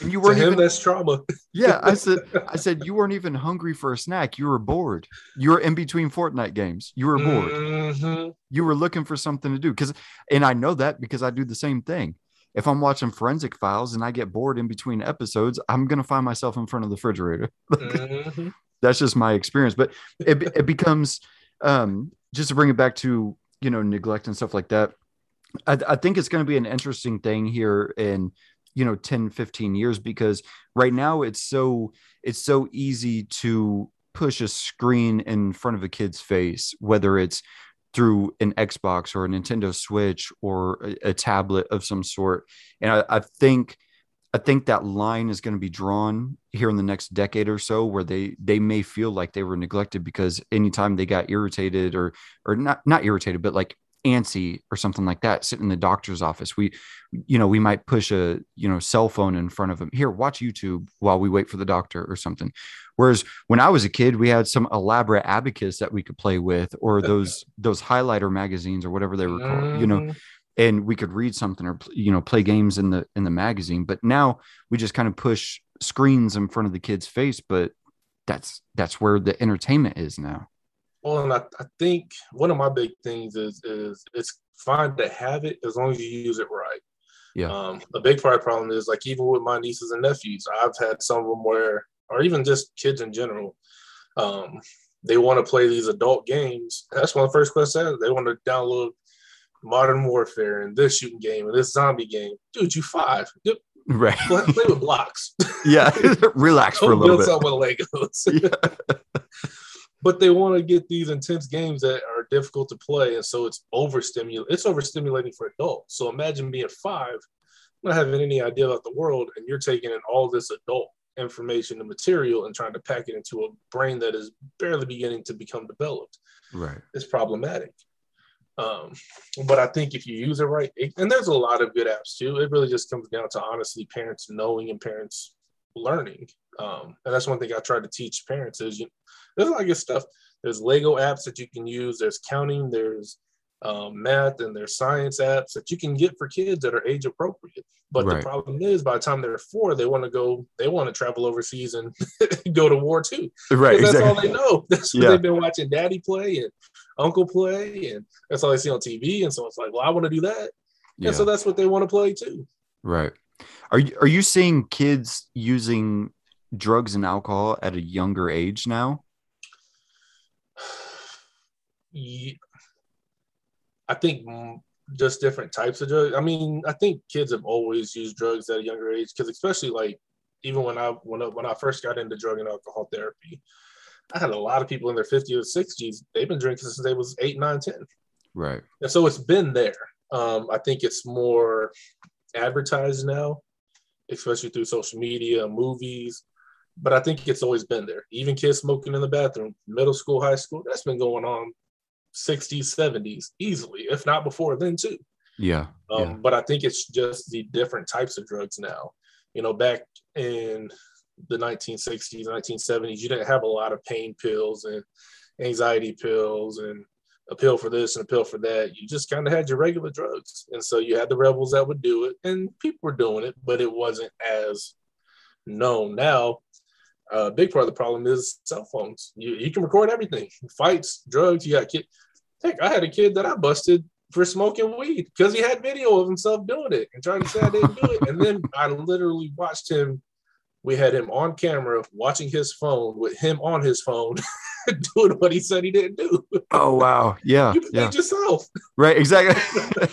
and you weren't even that's trauma. yeah, I said, I said you weren't even hungry for a snack. You were bored. You were in between Fortnite games. You were bored. Mm-hmm. You were looking for something to do because, and I know that because I do the same thing if I'm watching forensic files and I get bored in between episodes, I'm gonna find myself in front of the refrigerator. mm-hmm. That's just my experience. But it, it becomes um, just to bring it back to you know neglect and stuff like that. I, I think it's going to be an interesting thing here in you know 10 15 years because right now it's so it's so easy to push a screen in front of a kid's face whether it's through an Xbox or a Nintendo Switch or a, a tablet of some sort. And I, I think I think that line is going to be drawn here in the next decade or so where they they may feel like they were neglected because anytime they got irritated or or not not irritated but like antsy or something like that sitting in the doctor's office we you know we might push a you know cell phone in front of them here watch youtube while we wait for the doctor or something whereas when i was a kid we had some elaborate abacus that we could play with or those those highlighter magazines or whatever they were called you know mm-hmm. and we could read something or you know play games in the in the magazine but now we just kind of push screens in front of the kid's face but that's that's where the entertainment is now well, and I, I think one of my big things is is it's fine to have it as long as you use it right. Yeah. Um, a big part of the problem is like even with my nieces and nephews, I've had some of them where, or even just kids in general, um, they want to play these adult games. That's one of the first questions. They want to download Modern Warfare and this shooting game and this zombie game. Dude, you five. Dude, right. Play, play, with blocks. yeah. Relax for a little bit. Build with Legos. yeah but they want to get these intense games that are difficult to play, and so it's overstimulating. It's overstimulating for adults. So imagine being five, not having any idea about the world, and you're taking in all this adult information and material and trying to pack it into a brain that is barely beginning to become developed. Right, it's problematic. Um, but I think if you use it right, it, and there's a lot of good apps too. It really just comes down to honestly parents knowing and parents learning. Um, and that's one thing I try to teach parents is you, there's a lot of good stuff. There's Lego apps that you can use. There's counting. There's um, math and their science apps that you can get for kids that are age appropriate. But right. the problem is, by the time they're four, they want to go. They want to travel overseas and go to war too. Right. That's exactly. all they know. That's what they've been watching Daddy play and Uncle play, and that's all they see on TV. And so it's like, well, I want to do that. Yeah. And so that's what they want to play too. Right. Are you are you seeing kids using drugs and alcohol at a younger age now? I think just different types of drugs. I mean, I think kids have always used drugs at a younger age because, especially like even when I when I, when I first got into drug and alcohol therapy, I had a lot of people in their 50s or 60s. They've been drinking since they was eight, nine, 10. Right. And so it's been there. Um, I think it's more advertised now, especially through social media, movies. But I think it's always been there. Even kids smoking in the bathroom, middle school, high school, that's been going on 60s, 70s easily, if not before then too. Yeah, um, yeah. But I think it's just the different types of drugs now. You know, back in the 1960s, 1970s, you didn't have a lot of pain pills and anxiety pills and a pill for this and a pill for that. You just kind of had your regular drugs. And so you had the rebels that would do it, and people were doing it, but it wasn't as known. Now, Uh, a big part of the problem is cell phones. You, you can record everything fights, drugs. You got kid. Heck, I had a kid that I busted for smoking weed because he had video of himself doing it and trying to say I didn't do it. And then I literally watched him. We had him on camera watching his phone with him on his phone doing what he said he didn't do. Oh wow. Yeah. You yeah. yourself. Right, exactly.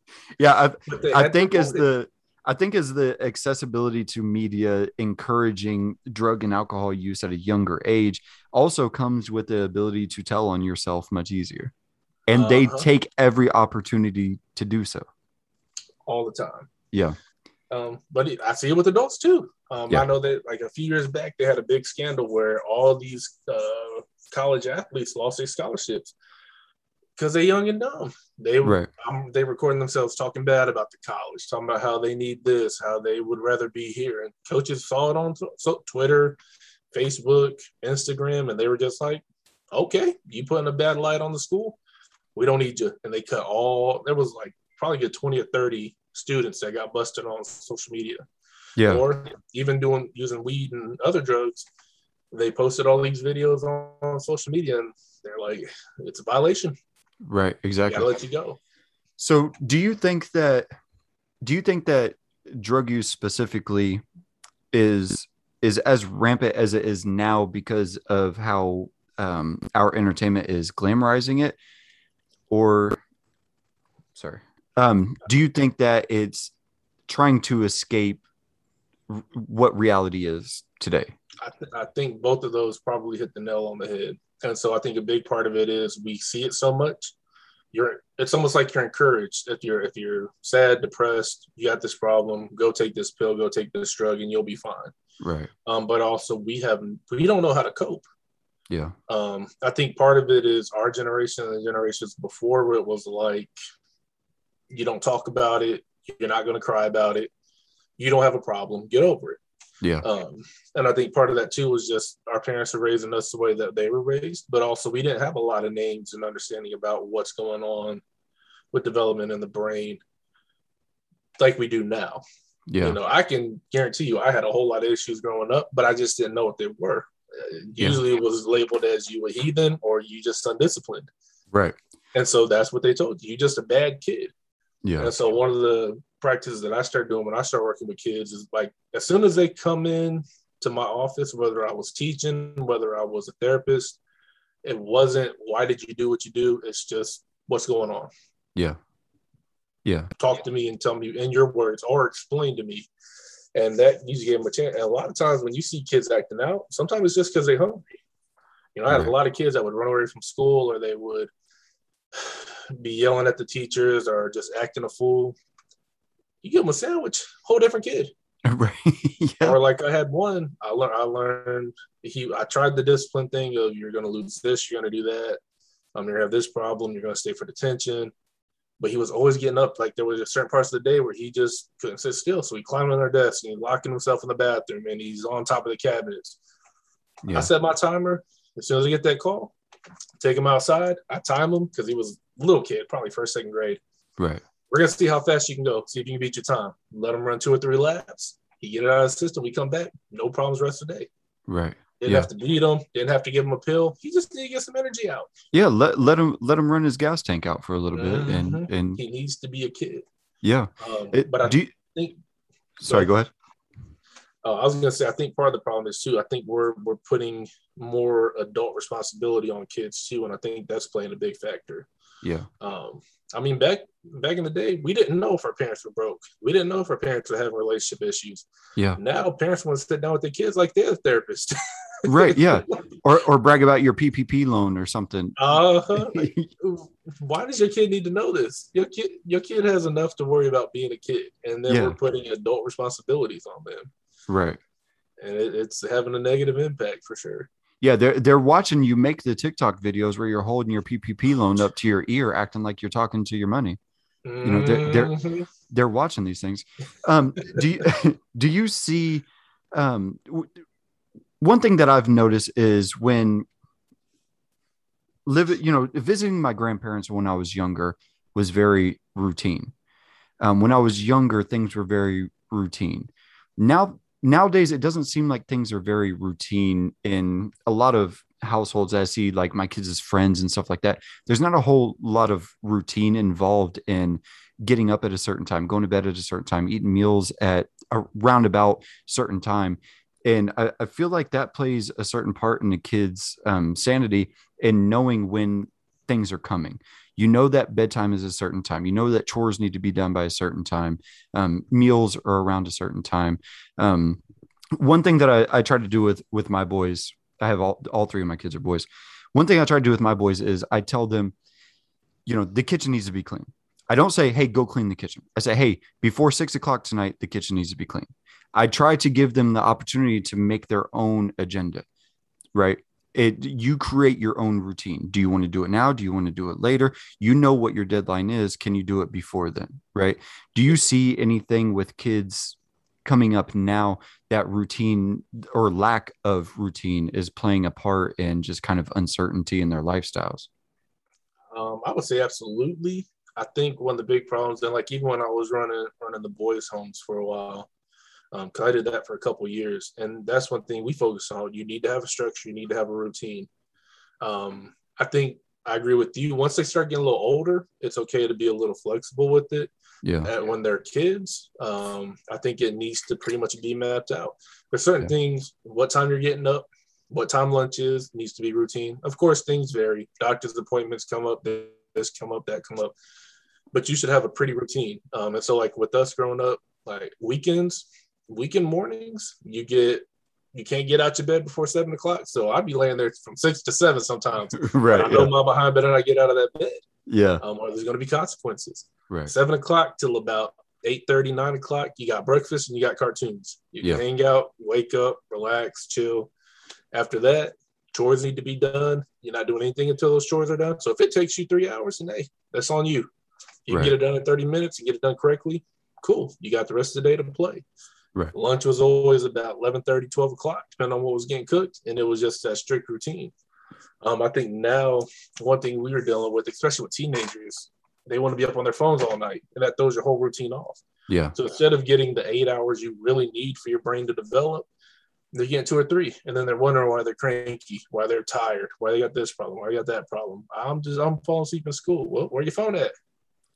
yeah, I, I think as the I think as the accessibility to media encouraging drug and alcohol use at a younger age also comes with the ability to tell on yourself much easier. And uh-huh. they take every opportunity to do so. All the time. Yeah. Um, but I see it with adults too. Um, yeah. I know that like a few years back, they had a big scandal where all these uh, college athletes lost their scholarships because they're young and dumb. They right. um, they recording themselves talking bad about the college, talking about how they need this, how they would rather be here, and coaches saw it on so, Twitter, Facebook, Instagram, and they were just like, "Okay, you putting a bad light on the school, we don't need you." And they cut all. There was like probably twenty or thirty students that got busted on social media yeah. Or even doing using weed and other drugs. They posted all these videos on, on social media and they're like, it's a violation. Right, exactly. Let you go. So do you think that do you think that drug use specifically is is as rampant as it is now because of how um, our entertainment is glamorizing it or sorry um, do you think that it's trying to escape what reality is today? I, th- I think both of those probably hit the nail on the head. And so I think a big part of it is we see it so much. You're it's almost like you're encouraged if you're if you're sad, depressed, you got this problem, go take this pill, go take this drug, and you'll be fine. Right. Um, but also we have we don't know how to cope. Yeah. Um, I think part of it is our generation and the generations before where it was like you don't talk about it, you're not gonna cry about it you don't have a problem, get over it. Yeah. Um, and I think part of that too was just our parents were raising us the way that they were raised, but also we didn't have a lot of names and understanding about what's going on with development in the brain like we do now. Yeah. You know, I can guarantee you I had a whole lot of issues growing up, but I just didn't know what they were. Usually yeah. it was labeled as you a heathen or you just undisciplined. Right. And so that's what they told you. You just a bad kid. Yeah. And so one of the practices that I started doing when I started working with kids is like as soon as they come in to my office, whether I was teaching, whether I was a therapist, it wasn't why did you do what you do? It's just what's going on. Yeah. Yeah. Talk to me and tell me in your words or explain to me. And that you gave them a chance. And a lot of times when you see kids acting out, sometimes it's just because they're hungry. You know, I had a lot of kids that would run away from school or they would be yelling at the teachers or just acting a fool. You give them a sandwich, whole different kid. Right. yeah. Or like I had one, I learned I learned he I tried the discipline thing of you're gonna lose this, you're gonna do that. I'm gonna have this problem, you're gonna stay for detention. But he was always getting up. Like there was a certain parts of the day where he just couldn't sit still. So he climbed on our desk and he's locking himself in the bathroom and he's on top of the cabinets. Yeah. I set my timer. As soon as I get that call, take him outside. I time him because he was a little kid, probably first, second grade. Right. We're gonna see how fast you can go. See if you can beat your time. Let him run two or three laps. He get it out of the system. We come back, no problems. Rest of the day. Right. Didn't yeah. have to beat him. Didn't have to give him a pill. He just need to get some energy out. Yeah. Let let him let him run his gas tank out for a little mm-hmm. bit, and mm-hmm. and he needs to be a kid. Yeah. Um, it, but I do you, think. Sorry. Go ahead. Uh, I was going to say, I think part of the problem is too. I think we're we're putting more adult responsibility on kids too, and I think that's playing a big factor. Yeah. Um, I mean, back back in the day, we didn't know if our parents were broke. We didn't know if our parents were having relationship issues. Yeah. Now parents want to sit down with their kids like they're a therapist. right. Yeah. Or or brag about your PPP loan or something. Uh huh. Why does your kid need to know this? Your kid your kid has enough to worry about being a kid, and then yeah. we're putting adult responsibilities on them. Right. And it, it's having a negative impact for sure yeah, they're they're watching you make the TikTok videos where you're holding your PPP loan up to your ear, acting like you're talking to your money. You know, they're they're, mm-hmm. they're watching these things. Um, do you do you see um, one thing that I've noticed is when living, you know, visiting my grandparents when I was younger was very routine. Um, when I was younger, things were very routine. Now, nowadays, it doesn't seem like things are very routine in a lot of households. I see like my kids' friends and stuff like that. There's not a whole lot of routine involved in getting up at a certain time, going to bed at a certain time, eating meals at a roundabout certain time. And I, I feel like that plays a certain part in the kids' um, sanity in knowing when things are coming. You know that bedtime is a certain time. You know that chores need to be done by a certain time. Um, meals are around a certain time. Um, one thing that I, I try to do with with my boys, I have all all three of my kids are boys. One thing I try to do with my boys is I tell them, you know, the kitchen needs to be clean. I don't say, hey, go clean the kitchen. I say, hey, before six o'clock tonight, the kitchen needs to be clean. I try to give them the opportunity to make their own agenda, right? It you create your own routine. Do you want to do it now? Do you want to do it later? You know what your deadline is. Can you do it before then? Right? Do you see anything with kids coming up now that routine or lack of routine is playing a part in just kind of uncertainty in their lifestyles? Um, I would say absolutely. I think one of the big problems, and like even when I was running running the boys' homes for a while, because um, I did that for a couple years, and that's one thing we focus on. You need to have a structure. You need to have a routine. Um, I think I agree with you. Once they start getting a little older, it's okay to be a little flexible with it. Yeah. And when they're kids, um, I think it needs to pretty much be mapped out. There's certain yeah. things, what time you're getting up, what time lunch is, needs to be routine. Of course, things vary. Doctor's appointments come up, this come up, that come up but you should have a pretty routine. Um, and so like with us growing up, like weekends, weekend mornings, you get you can't get out your bed before seven o'clock. So I'd be laying there from six to seven sometimes. right. I know yeah. my behind better not get out of that bed. Yeah. Um, or there's gonna be consequences. Right. Seven o'clock till about 8 30, 9 o'clock, you got breakfast and you got cartoons. You yeah. hang out, wake up, relax, chill. After that, chores need to be done. You're not doing anything until those chores are done. So if it takes you three hours, then hey, that's on you you right. get it done in 30 minutes and get it done correctly, cool. You got the rest of the day to play. Right. Lunch was always about 11 30, 12 o'clock, depending on what was getting cooked. And it was just that strict routine. Um, I think now one thing we were dealing with, especially with teenagers, they want to be up on their phones all night, and that throws your whole routine off. Yeah. So instead of getting the eight hours you really need for your brain to develop, they're getting two or three, and then they're wondering why they're cranky, why they're tired, why they got this problem, why they got that problem. I'm just I'm falling asleep in school. Well, where your phone at?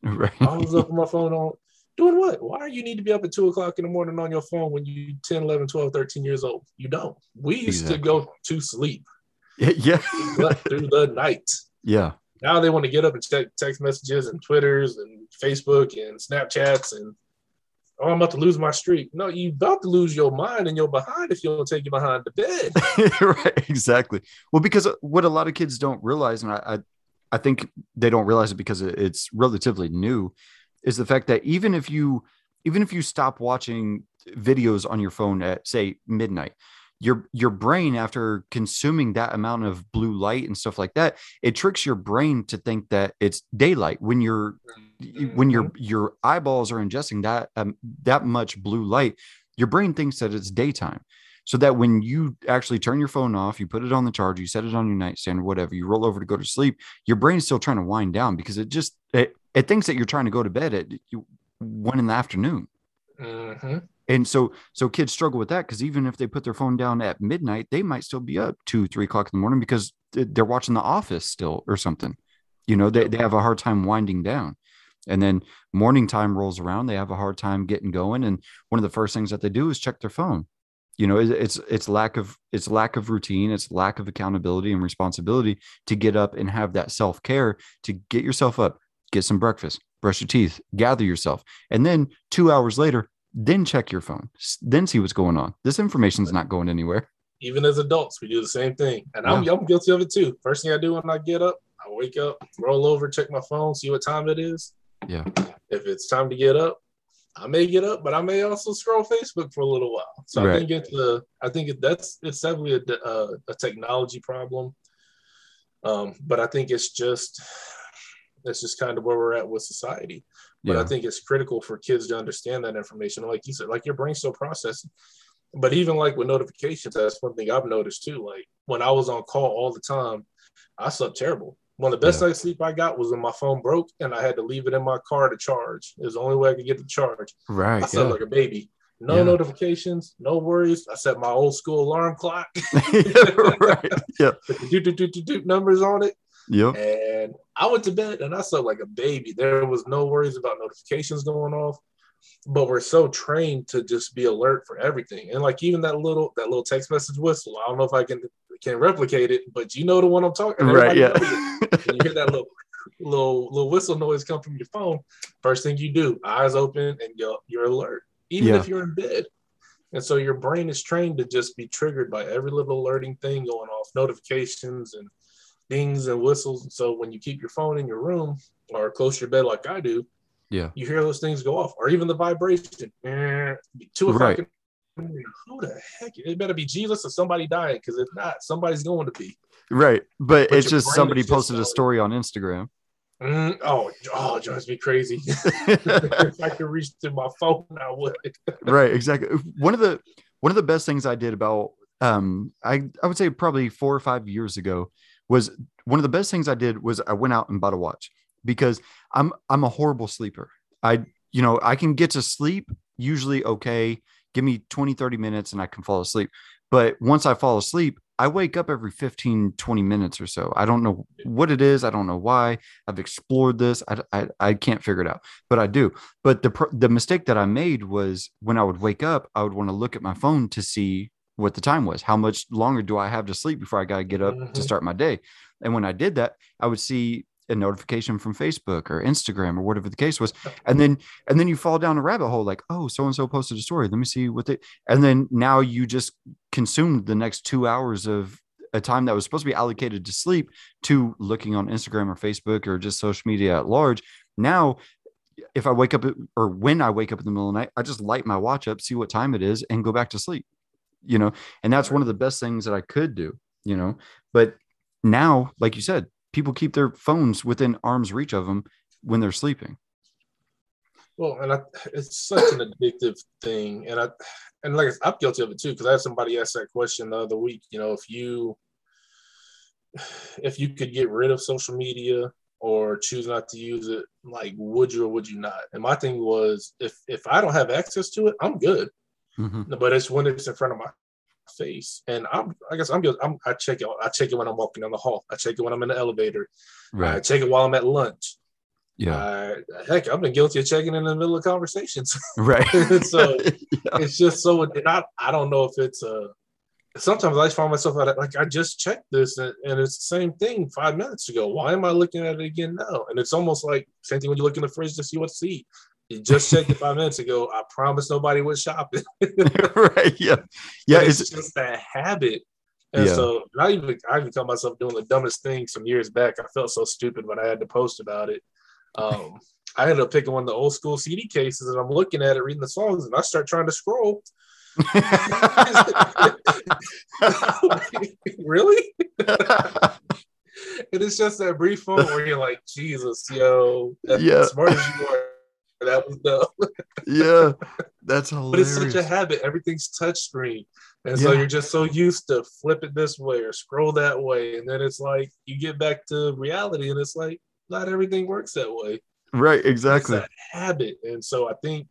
Right. I was up on my phone on doing what? Why do you need to be up at two o'clock in the morning on your phone when you 10, 11, 12, 13 years old? You don't. We used exactly. to go to sleep. Yeah. through the night. Yeah. Now they want to get up and check text messages and Twitters and Facebook and Snapchats and oh, I'm about to lose my streak. No, you about to lose your mind and you're behind if you don't take you behind the bed. right, exactly. Well, because what a lot of kids don't realize, and I, I, I think they don't realize it because it's relatively new, is the fact that even if you even if you stop watching videos on your phone at say midnight, your your brain after consuming that amount of blue light and stuff like that, it tricks your brain to think that it's daylight when you're when your mm-hmm. your eyeballs are ingesting that um, that much blue light, your brain thinks that it's daytime so that when you actually turn your phone off, you put it on the charger, you set it on your nightstand or whatever, you roll over to go to sleep, your brain's still trying to wind down because it just it, it thinks that you're trying to go to bed at one in the afternoon. Mm-hmm. And so so kids struggle with that because even if they put their phone down at midnight, they might still be up two, three o'clock in the morning because they're watching The Office still or something. You know, they, they have a hard time winding down. And then morning time rolls around, they have a hard time getting going. And one of the first things that they do is check their phone you know it's it's lack of it's lack of routine it's lack of accountability and responsibility to get up and have that self-care to get yourself up get some breakfast brush your teeth gather yourself and then two hours later then check your phone then see what's going on. This information is not going anywhere. Even as adults we do the same thing. And I'm, I'm guilty of it too. First thing i do when i get up i wake up roll over check my phone see what time it is. Yeah. If it's time to get up I may get up, but I may also scroll Facebook for a little while. So right. I think it's a, I think it, that's it's definitely a, a, a technology problem. Um, but I think it's just that's just kind of where we're at with society. But yeah. I think it's critical for kids to understand that information. Like you said, like your brain's still processing. but even like with notifications, that's one thing I've noticed too. Like when I was on call all the time, I slept terrible. One of the best yeah. night's sleep I got was when my phone broke and I had to leave it in my car to charge. It was the only way I could get the charge. Right. I slept yeah. like a baby. No yeah. notifications, no worries. I set my old school alarm clock. right. Yeah. do, do, do, do, do numbers on it. Yep. And I went to bed and I slept like a baby. There was no worries about notifications going off but we're so trained to just be alert for everything. And like even that little that little text message whistle, I don't know if I can can replicate it, but you know the one I'm talking. about. Right. Yeah. you hear that little little little whistle noise come from your phone. First thing you do, eyes open, and you're you're alert, even yeah. if you're in bed. And so your brain is trained to just be triggered by every little alerting thing going off, notifications and dings and whistles. And so when you keep your phone in your room or close your bed like I do, yeah. You hear those things go off, or even the vibration. Eh, two o'clock. Right. Who the heck? It better be Jesus or somebody dying, because if not, somebody's going to be. Right. But, but it's just somebody posted a story on Instagram. Mm, oh, oh, it drives me crazy. if I could reach to my phone, I would. right, exactly. One of the one of the best things I did about um I I would say probably four or five years ago was one of the best things I did was I went out and bought a watch because I'm I'm a horrible sleeper. I you know, I can get to sleep usually okay. Give me 20 30 minutes and I can fall asleep. But once I fall asleep, I wake up every 15 20 minutes or so. I don't know what it is, I don't know why. I've explored this. I I, I can't figure it out, but I do. But the the mistake that I made was when I would wake up, I would want to look at my phone to see what the time was. How much longer do I have to sleep before I got to get up mm-hmm. to start my day? And when I did that, I would see a notification from Facebook or Instagram or whatever the case was. And then and then you fall down a rabbit hole like, oh, so and so posted a story. Let me see what they and then now you just consumed the next two hours of a time that was supposed to be allocated to sleep to looking on Instagram or Facebook or just social media at large. Now if I wake up or when I wake up in the middle of the night, I just light my watch up, see what time it is, and go back to sleep. You know, and that's one of the best things that I could do, you know. But now, like you said, people keep their phones within arm's reach of them when they're sleeping. Well, and I, it's such an addictive thing, and I and like I'm guilty of it too because I had somebody ask that question the other week. You know, if you if you could get rid of social media or choose not to use it, like would you or would you not? And my thing was, if if I don't have access to it, I'm good. Mm-hmm. But it's when it's in front of my face. And I'm, I guess I'm just, I'm, I check it. I check it when I'm walking down the hall. I check it when I'm in the elevator. Right. I check it while I'm at lunch. Yeah. Uh, heck, I've been guilty of checking in the middle of conversations. Right. so yeah. it's just so, and I, I don't know if it's a, sometimes I find myself like, I just checked this and, and, it's the same thing five minutes ago. Why am I looking at it again now? And it's almost like same thing when you look in the fridge to see what's to eat. You just checked it five minutes ago. I promise nobody was shopping. right. Yeah. Yeah. it's, it's just that habit. And yeah. so I even I even caught myself doing the dumbest thing some years back. I felt so stupid when I had to post about it. Um, I ended up picking one of the old school CD cases and I'm looking at it, reading the songs, and I start trying to scroll. really? and it's just that brief moment where you're like, Jesus, yo, yeah. as smart as you are, that was dumb. yeah, that's hilarious. But it's such a habit. Everything's touchscreen. And so you're just so used to flip it this way or scroll that way. And then it's like you get back to reality and it's like not everything works that way. Right, exactly. Habit. And so I think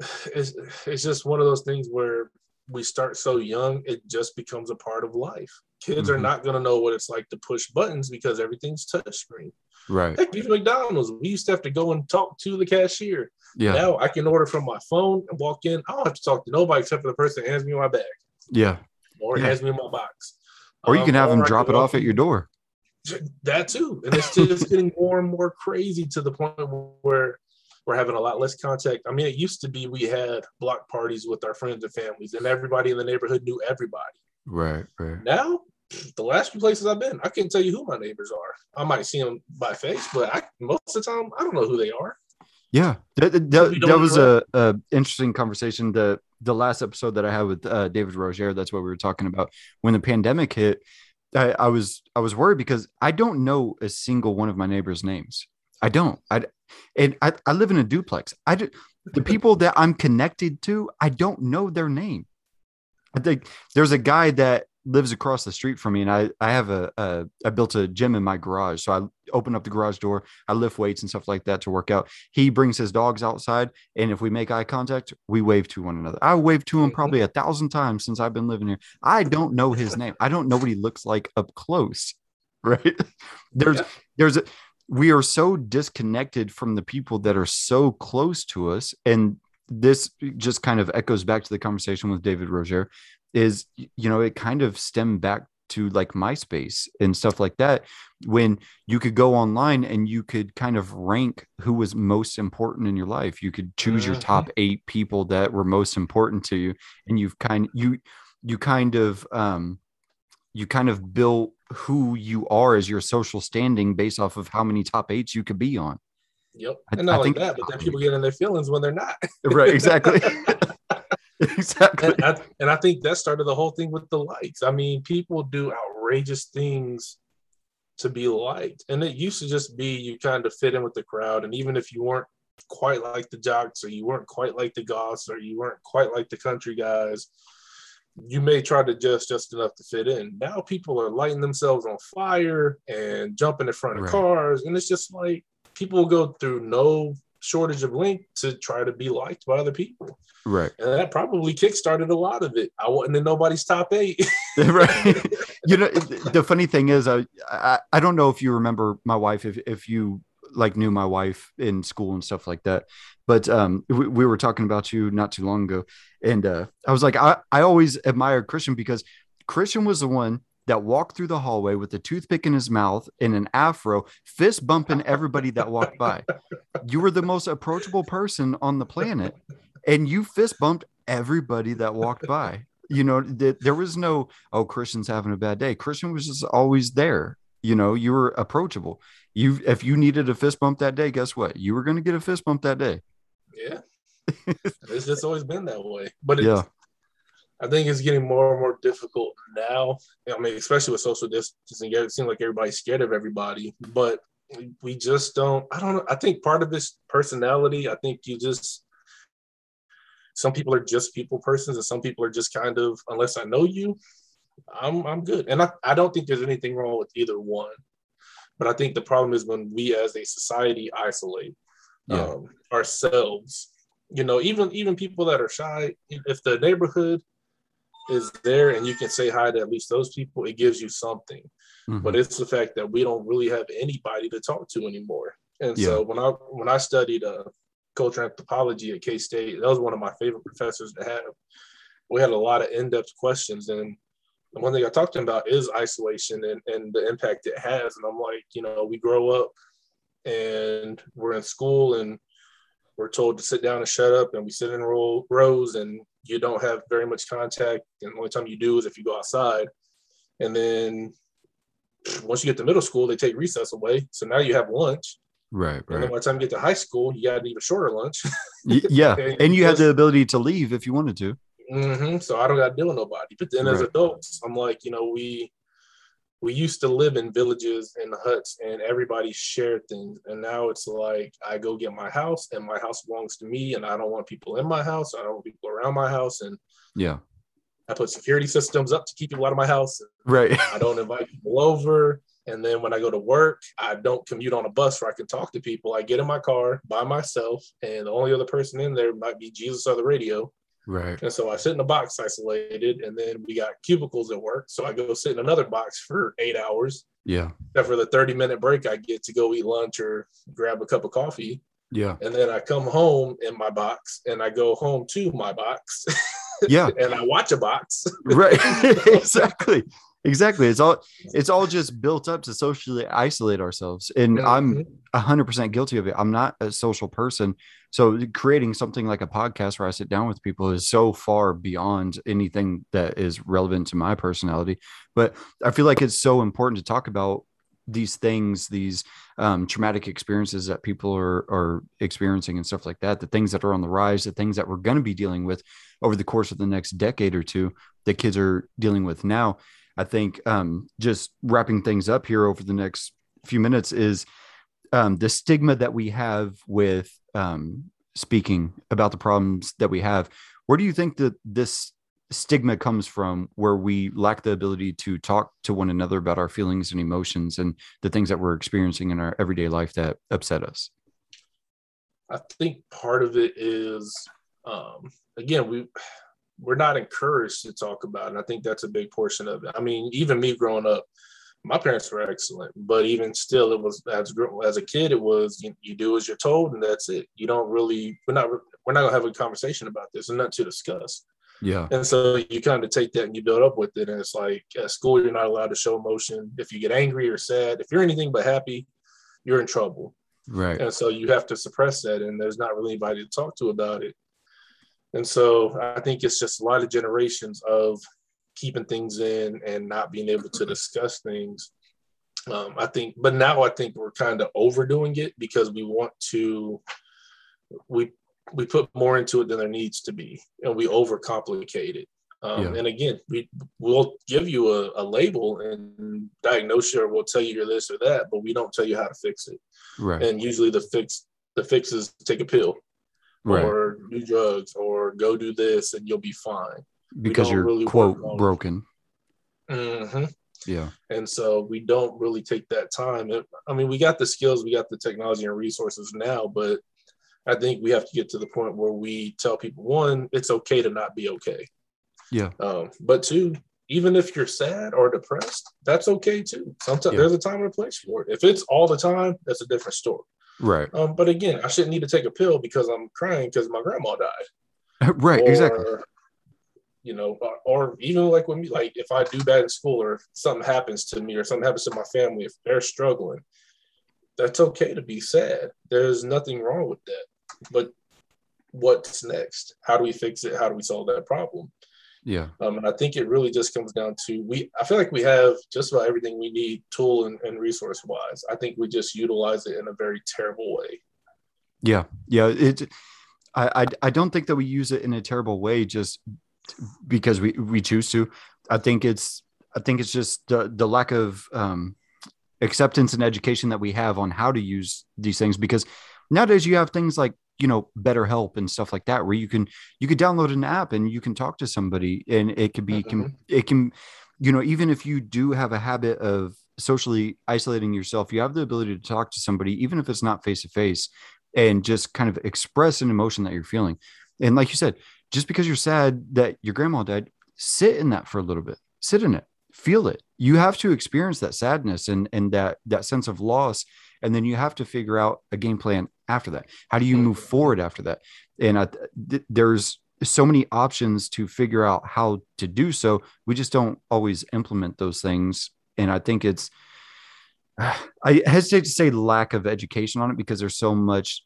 it's, it's just one of those things where we start so young, it just becomes a part of life. Kids mm-hmm. are not going to know what it's like to push buttons because everything's touchscreen. Right. Heck, even McDonald's, we used to have to go and talk to the cashier. Yeah. Now I can order from my phone and walk in. I don't have to talk to nobody except for the person that hands me my bag. Yeah. Or yeah. hands me my box. Or you can um, have them drop it off at your door. That too. And it's just getting more and more crazy to the point where we're having a lot less contact. I mean, it used to be we had block parties with our friends and families, and everybody in the neighborhood knew everybody. Right, right. Now the last few places I've been, I can't tell you who my neighbors are. I might see them by face, but I, most of the time, I don't know who they are. Yeah, that, that, that was a, a, interesting conversation. The the last episode that I had with uh, David Roger, that's what we were talking about. When the pandemic hit, I, I, was I was worried because I don't know a single one of my neighbors' names. I don't. I and I, I live in a duplex. I do, the people that I'm connected to, I don't know their name. I think there's a guy that lives across the street from me and I, I have a, a I built a gym in my garage. So I open up the garage door, I lift weights and stuff like that to work out. He brings his dogs outside. And if we make eye contact, we wave to one another. I wave to him probably a thousand times since I've been living here. I don't know his name. I don't know what he looks like up close. Right. There's yeah. there's a we are so disconnected from the people that are so close to us. And this just kind of echoes back to the conversation with David Roger is you know it kind of stemmed back to like MySpace and stuff like that when you could go online and you could kind of rank who was most important in your life you could choose your top mm-hmm. 8 people that were most important to you and you've kind you you kind of um you kind of built who you are as your social standing based off of how many top 8s you could be on Yep. And not I, like that, but then people get in their feelings when they're not. right, exactly. exactly. And I, and I think that started the whole thing with the likes. I mean, people do outrageous things to be liked. And it used to just be you kind of fit in with the crowd. And even if you weren't quite like the jocks or you weren't quite like the goths or you weren't quite like the country guys, you may try to just just enough to fit in. Now people are lighting themselves on fire and jumping in front of right. cars. And it's just like people go through no shortage of length to try to be liked by other people. Right. And that probably kickstarted a lot of it. I wasn't in nobody's top eight. right. You know, the funny thing is, I, I, I don't know if you remember my wife, if, if you like knew my wife in school and stuff like that, but um, we, we were talking about you not too long ago. And uh, I was like, I, I always admired Christian because Christian was the one that walked through the hallway with a toothpick in his mouth in an afro, fist bumping everybody that walked by. You were the most approachable person on the planet, and you fist bumped everybody that walked by. You know, th- there was no, oh, Christian's having a bad day. Christian was just always there. You know, you were approachable. You, if you needed a fist bump that day, guess what? You were going to get a fist bump that day. Yeah, it's just always been that way. But it's, yeah I think it's getting more and more difficult now. I mean, especially with social distancing, it seems like everybody's scared of everybody, but we just don't. I don't know. I think part of this personality. I think you just some people are just people persons, and some people are just kind of unless I know you, I'm I'm good. And I, I don't think there's anything wrong with either one. But I think the problem is when we as a society isolate yeah. um, ourselves. You know, even even people that are shy, if the neighborhood is there and you can say hi to at least those people, it gives you something. Mm-hmm. But it's the fact that we don't really have anybody to talk to anymore. And yeah. so when I when I studied uh, culture anthropology at K State, that was one of my favorite professors to have. We had a lot of in-depth questions, and the one thing I talked to him about is isolation and, and the impact it has. And I'm like, you know, we grow up and we're in school and we're told to sit down and shut up, and we sit in row, rows, and you don't have very much contact. And the only time you do is if you go outside. And then once you get to middle school, they take recess away. So now you have lunch. Right, right. And then by the time you get to high school, you got an even shorter lunch. yeah. and, and you have the ability to leave if you wanted to. Mm-hmm. So I don't got to deal with nobody. But then right. as adults, I'm like, you know, we we used to live in villages and huts and everybody shared things. And now it's like i go get my house and my house belongs to me and i don't want people in my house i don't want people around my house and yeah. I put security systems up to keep people out of my house right. I don't invite people over. And then when i go to work i don't commute on a bus where i can talk to people. I get in my car by myself and the only other person in there might be jesus or the radio Right. And so I sit in a box isolated, and then we got cubicles at work. So I go sit in another box for eight hours. Yeah. Except for the 30 minute break I get to go eat lunch or grab a cup of coffee. Yeah. And then I come home in my box and I go home to my box. Yeah. and I watch a box. right. exactly exactly. It's all it's all just built up to socially isolate ourselves and i'm 100% guilty of it. I'm not a social person. So creating something like a podcast where i sit down with people is so far beyond anything that is relevant to my personality. But i feel like it's so important to talk about these things these um, traumatic experiences that people are are experiencing and stuff like that the things that are on the rise the things that we're going to be dealing with over the course of the next decade or two that kids are dealing with now I think um, just wrapping things up here over the next few minutes is um, the stigma that we have with um, speaking about the problems that we have. Where do you think that this stigma comes from where we lack the ability to talk to one another about our feelings and emotions and the things that we're experiencing in our everyday life that upset us i think part of it is um, again we we're not encouraged to talk about it and i think that's a big portion of it i mean even me growing up my parents were excellent, but even still, it was as as a kid, it was you, you, do as you're told, and that's it. You don't really we're not we're not gonna have a conversation about this, and not to discuss. Yeah. And so you kind of take that and you build up with it, and it's like at school you're not allowed to show emotion. If you get angry or sad, if you're anything but happy, you're in trouble. Right. And so you have to suppress that, and there's not really anybody to talk to about it. And so I think it's just a lot of generations of keeping things in and not being able to discuss things. Um, I think, but now I think we're kind of overdoing it because we want to, we we put more into it than there needs to be, and we overcomplicate it. Um, yeah. And again, we will give you a, a, label and diagnose you, or we'll tell you you're this or that, but we don't tell you how to fix it. Right. And usually the fix the fix is take a pill, right. or do drugs, or go do this, and you'll be fine because you're really quote broken. Mm-hmm. Yeah. And so we don't really take that time. I mean, we got the skills, we got the technology and resources now, but I think we have to get to the point where we tell people one, it's okay to not be okay. Yeah. Um, but two, even if you're sad or depressed, that's okay too. Sometimes yeah. there's a time and a place for it. If it's all the time, that's a different story. Right. Um, but again, I shouldn't need to take a pill because I'm crying because my grandma died. right. Or, exactly you know, or, or, even like when me, like if I do bad in school or something happens to me or something happens to my family, if they're struggling, that's okay to be sad. There's nothing wrong with that. But what's next? How do we fix it? How do we solve that problem? Yeah. Um, and I think it really just comes down to we. I feel like we have just about everything we need, tool and, and resource wise. I think we just utilize it in a very terrible way. Yeah, yeah. It. I, I I don't think that we use it in a terrible way. Just because we we choose to. I think it's I think it's just the the lack of um, acceptance and education that we have on how to use these things because nowadays you have things like you know BetterHelp and stuff like that where you can you could download an app and you can talk to somebody and it could be mm-hmm. it can you know even if you do have a habit of socially isolating yourself you have the ability to talk to somebody even if it's not face to face and just kind of express an emotion that you're feeling and like you said just because you're sad that your grandma died, sit in that for a little bit. Sit in it. Feel it. You have to experience that sadness and and that that sense of loss and then you have to figure out a game plan after that. How do you move mm-hmm. forward after that? And I, th- there's so many options to figure out how to do so. We just don't always implement those things. And I think it's, I hesitate to say lack of education on it because there's so much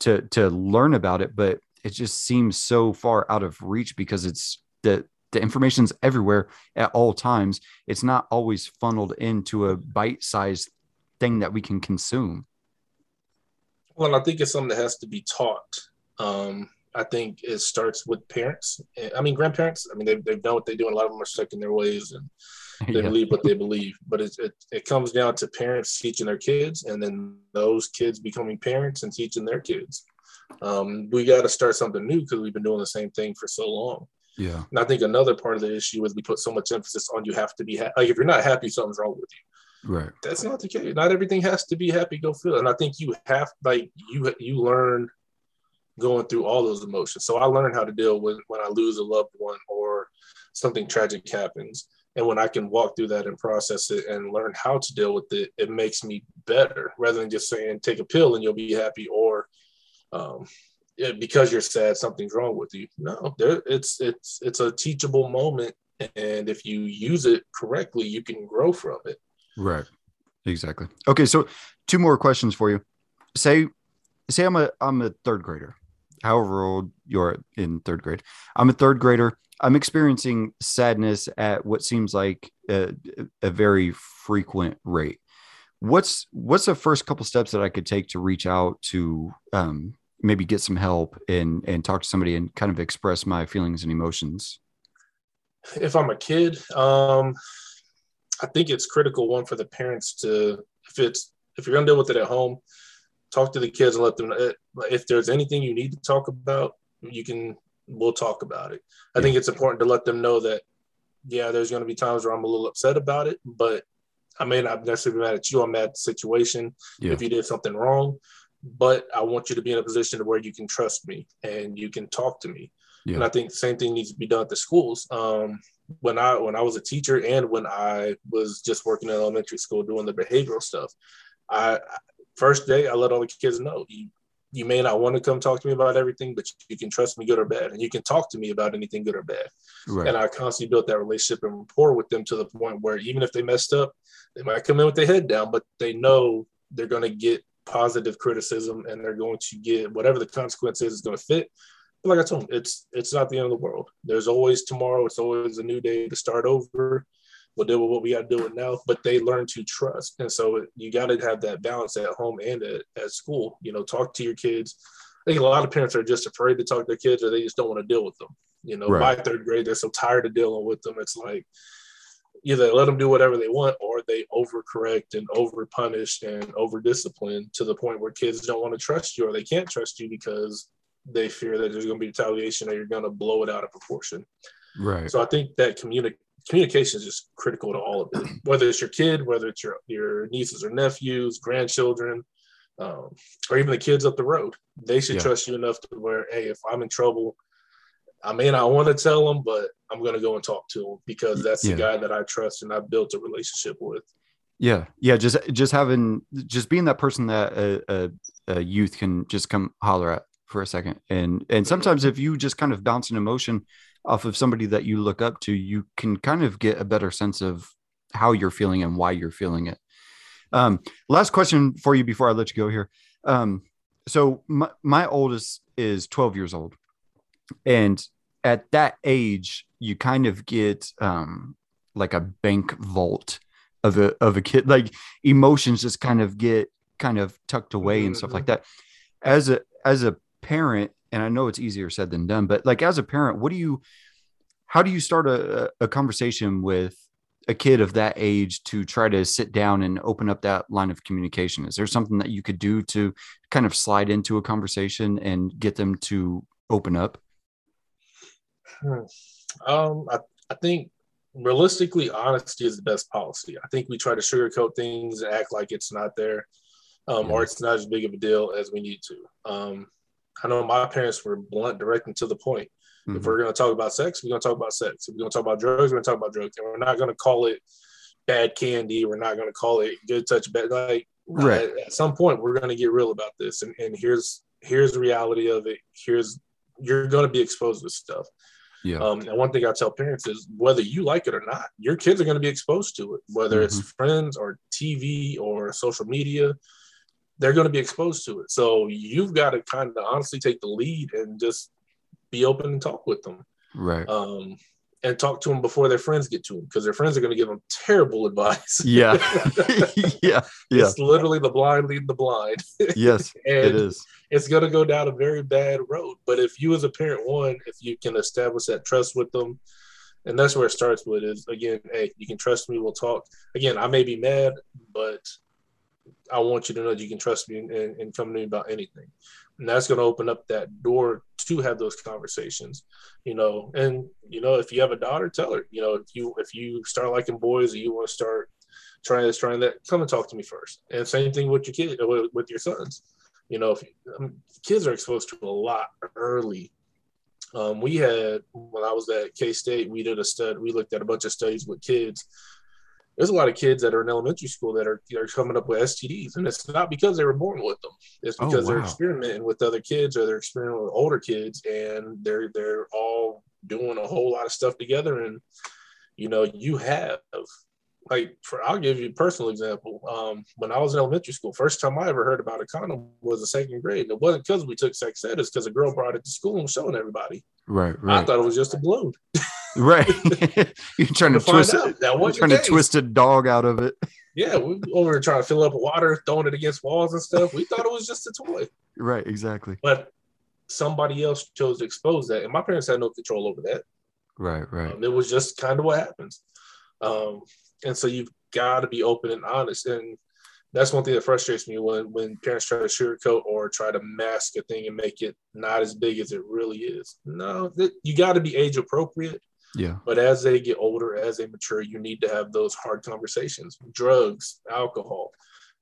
to to learn about it. But it just seems so far out of reach because it's the the information's everywhere at all times. It's not always funneled into a bite-sized thing that we can consume. Well, I think it's something that has to be taught. Um, I think it starts with parents. I mean, grandparents. I mean, they've, they've done what they do, and a lot of them are stuck in their ways and they yeah. believe what they believe. But it, it, it comes down to parents teaching their kids, and then those kids becoming parents and teaching their kids um, we got to start something new because we've been doing the same thing for so long. Yeah. And I think another part of the issue is we put so much emphasis on you have to be ha- like if you're not happy, something's wrong with you. Right. That's not the case. Not everything has to be happy. Go feel. And I think you have like you you learn going through all those emotions. So I learned how to deal with when I lose a loved one or something tragic happens. And when I can walk through that and process it and learn how to deal with it, it makes me better rather than just saying take a pill and you'll be happy or um, because you're sad, something's wrong with you. No, there, it's it's it's a teachable moment, and if you use it correctly, you can grow from it. Right. Exactly. Okay, so two more questions for you. Say, say I'm a I'm a third grader, however old you're in third grade. I'm a third grader. I'm experiencing sadness at what seems like a, a very frequent rate what's what's the first couple steps that I could take to reach out to um, maybe get some help and and talk to somebody and kind of express my feelings and emotions? If I'm a kid, um, I think it's critical one for the parents to if it's if you're gonna deal with it at home, talk to the kids and let them know eh, if there's anything you need to talk about, you can we'll talk about it. I yeah. think it's important to let them know that, yeah, there's going to be times where I'm a little upset about it, but I may not necessarily be mad at you. I'm mad at the situation yeah. if you did something wrong, but I want you to be in a position where you can trust me and you can talk to me. Yeah. And I think the same thing needs to be done at the schools. Um, when I when I was a teacher and when I was just working in elementary school doing the behavioral stuff, I first day I let all the kids know you you may not want to come talk to me about everything, but you can trust me good or bad, and you can talk to me about anything good or bad. Right. And I constantly built that relationship and rapport with them to the point where even if they messed up, they might come in with their head down, but they know they're going to get positive criticism and they're going to get whatever the consequence is is going to fit. Like I told them, it's it's not the end of the world. There's always tomorrow. It's always a new day to start over we'll deal with what we got to do it now. But they learn to trust, and so you got to have that balance at home and at, at school. You know, talk to your kids. I think a lot of parents are just afraid to talk to their kids, or they just don't want to deal with them. You know, right. by third grade, they're so tired of dealing with them. It's like either let them do whatever they want, or they overcorrect and over punish and over discipline to the point where kids don't want to trust you, or they can't trust you because they fear that there's going to be retaliation or you're going to blow it out of proportion. Right. So I think that communicate communication is just critical to all of it. Whether it's your kid, whether it's your your nieces or nephews, grandchildren, um, or even the kids up the road, they should yeah. trust you enough to where, hey, if I'm in trouble, I may not want to tell them, but I'm going to go and talk to them because that's yeah. the guy that I trust and I've built a relationship with. Yeah, yeah, just just having just being that person that a, a, a youth can just come holler at for a second, and and mm-hmm. sometimes if you just kind of bounce an emotion off of somebody that you look up to, you can kind of get a better sense of how you're feeling and why you're feeling it. Um, last question for you before I let you go here. Um, so my, my oldest is 12 years old, and at that age, you kind of get um, like a bank vault of a of a kid. Like emotions just kind of get kind of tucked away and stuff like that. As a as a parent, and I know it's easier said than done, but like as a parent, what do you, how do you start a, a conversation with a kid of that age to try to sit down and open up that line of communication? Is there something that you could do to kind of slide into a conversation and get them to open up? Hmm. Um, I, I think realistically, honesty is the best policy. I think we try to sugarcoat things, and act like it's not there, um, yeah. or it's not as big of a deal as we need to. Um, I know my parents were blunt, direct, and to the point. Mm-hmm. If we're going to talk about sex, we're going to talk about sex. If we're going to talk about drugs, we're going to talk about drugs. And we're not going to call it bad candy. We're not going to call it good touch, bad. Like, right. At, at some point, we're going to get real about this. And, and here's here's the reality of it. Here's you're going to be exposed to stuff. Yeah. Um, and one thing I tell parents is whether you like it or not, your kids are going to be exposed to it, whether mm-hmm. it's friends or TV or social media they're going to be exposed to it. So you've got to kind of honestly take the lead and just be open and talk with them. Right. Um, and talk to them before their friends get to them because their friends are going to give them terrible advice. Yeah. yeah. Yeah. It's literally the blind lead the blind. yes, it is. It's going to go down a very bad road. But if you, as a parent, one, if you can establish that trust with them, and that's where it starts with is again, hey, you can trust me. We'll talk. Again, I may be mad, but I want you to know that you can trust me and, and, and come to me about anything. And that's going to open up that door to have those conversations, you know. And you know, if you have a daughter, tell her, you know, if you if you start liking boys or you want to start trying this, trying that, come and talk to me first. And same thing with your kid, with, with your sons. You know, if um, kids are exposed to a lot early. Um, we had when I was at K State, we did a study. We looked at a bunch of studies with kids there's a lot of kids that are in elementary school that are, are coming up with STDs, and it's not because they were born with them. It's oh, because oh, wow. they're experimenting with other kids or they're experimenting with older kids, and they're they're all doing a whole lot of stuff together. And you know, you have like for I'll give you a personal example. Um, when I was in elementary school, first time I ever heard about a condom was the second grade. And it wasn't because we took sex ed, it's because a girl brought it to school and was showing everybody. Right, right. I thought it was just a balloon. right. You're trying to, to twist it. That was trying to twist a dog out of it. Yeah, we over trying to fill up water, throwing it against walls and stuff. We thought it was just a toy. Right, exactly. But somebody else chose to expose that, and my parents had no control over that. Right, right. Um, it was just kind of what happens. Um, and so you've got to be open and honest. And that's one thing that frustrates me when when parents try to sugarcoat or try to mask a thing and make it not as big as it really is. No, you got to be age appropriate. Yeah. But as they get older, as they mature, you need to have those hard conversations. Drugs, alcohol.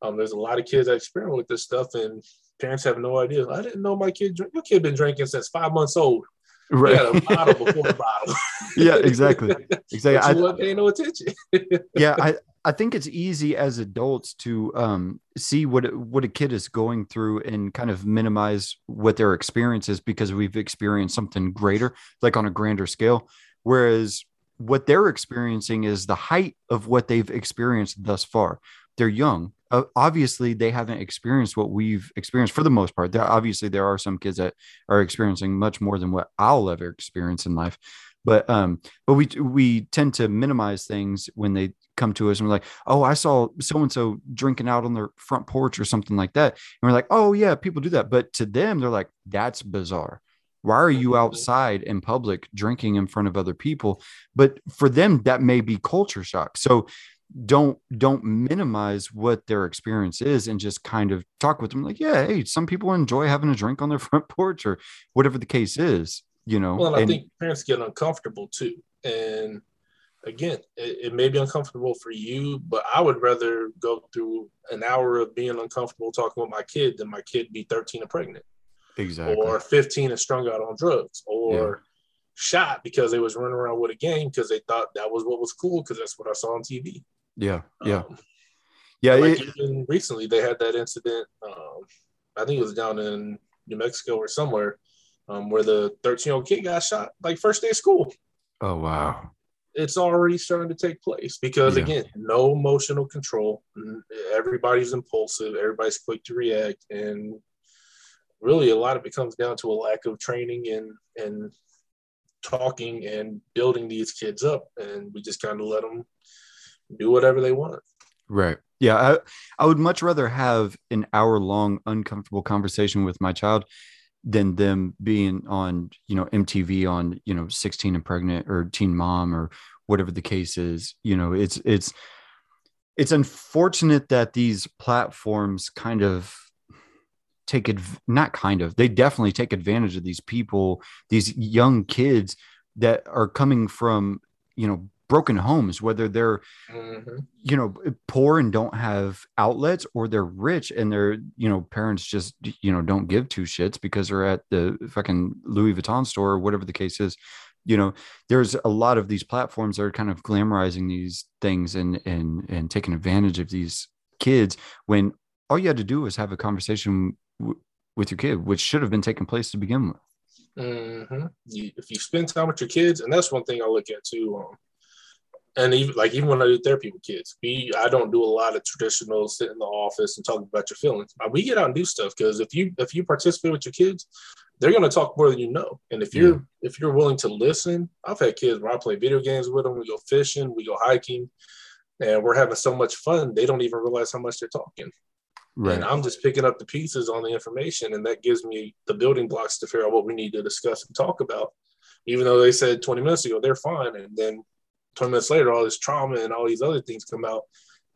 Um, there's a lot of kids that experiment with this stuff, and parents have no idea. I didn't know my kid. Your kid been drinking since five months old. Right. Yeah, a bottle before a bottle. yeah, exactly. Exactly. I, pay no attention. yeah, I, I think it's easy as adults to um, see what what a kid is going through and kind of minimize what their experience is because we've experienced something greater, like on a grander scale. Whereas what they're experiencing is the height of what they've experienced thus far. They're young. Uh, obviously, they haven't experienced what we've experienced for the most part. There, obviously, there are some kids that are experiencing much more than what I'll ever experience in life but um but we we tend to minimize things when they come to us and we're like, oh, I saw so and so drinking out on their front porch or something like that. And we're like, oh, yeah, people do that. But to them, they're like, that's bizarre. Why are you outside in public drinking in front of other people? But for them, that may be culture shock. So don't don't minimize what their experience is and just kind of talk with them like yeah hey some people enjoy having a drink on their front porch or whatever the case is you know well and, and i think parents get uncomfortable too and again, it, it, may be uncomfortable for you, but I would rather go through an hour of being uncomfortable talking with my kid than my kid be 13 and pregnant. Exactly. Or 15 and strung out on drugs or yeah. shot because they was running around with a game because they thought that was what was cool because that's what I saw on TV. Yeah. Yeah. Um, yeah. Like it, even recently they had that incident. Um, I think it was down in New Mexico or somewhere um, where the 13 year old kid got shot like first day of school. Oh, wow it's already starting to take place because yeah. again no emotional control everybody's impulsive everybody's quick to react and really a lot of it comes down to a lack of training and and talking and building these kids up and we just kind of let them do whatever they want. Right. Yeah I, I would much rather have an hour long uncomfortable conversation with my child than them being on you know mtv on you know 16 and pregnant or teen mom or whatever the case is. You know it's it's it's unfortunate that these platforms kind of take it not kind of they definitely take advantage of these people these young kids that are coming from you know broken homes whether they're mm-hmm. you know poor and don't have outlets or they're rich and their you know parents just you know don't give two shits because they're at the fucking louis vuitton store or whatever the case is you know there's a lot of these platforms that are kind of glamorizing these things and and and taking advantage of these kids when all you had to do was have a conversation w- with your kid which should have been taking place to begin with mm-hmm. you, if you spend time with your kids and that's one thing i look at too um, and even like even when I do therapy with kids, we I don't do a lot of traditional sit in the office and talk about your feelings. Uh, we get out and do stuff because if you if you participate with your kids, they're going to talk more than you know. And if you're yeah. if you're willing to listen, I've had kids where I play video games with them. We go fishing, we go hiking, and we're having so much fun. They don't even realize how much they're talking. Right. And I'm just picking up the pieces on the information, and that gives me the building blocks to figure out what we need to discuss and talk about. Even though they said 20 minutes ago they're fine, and then 20 minutes later, all this trauma and all these other things come out.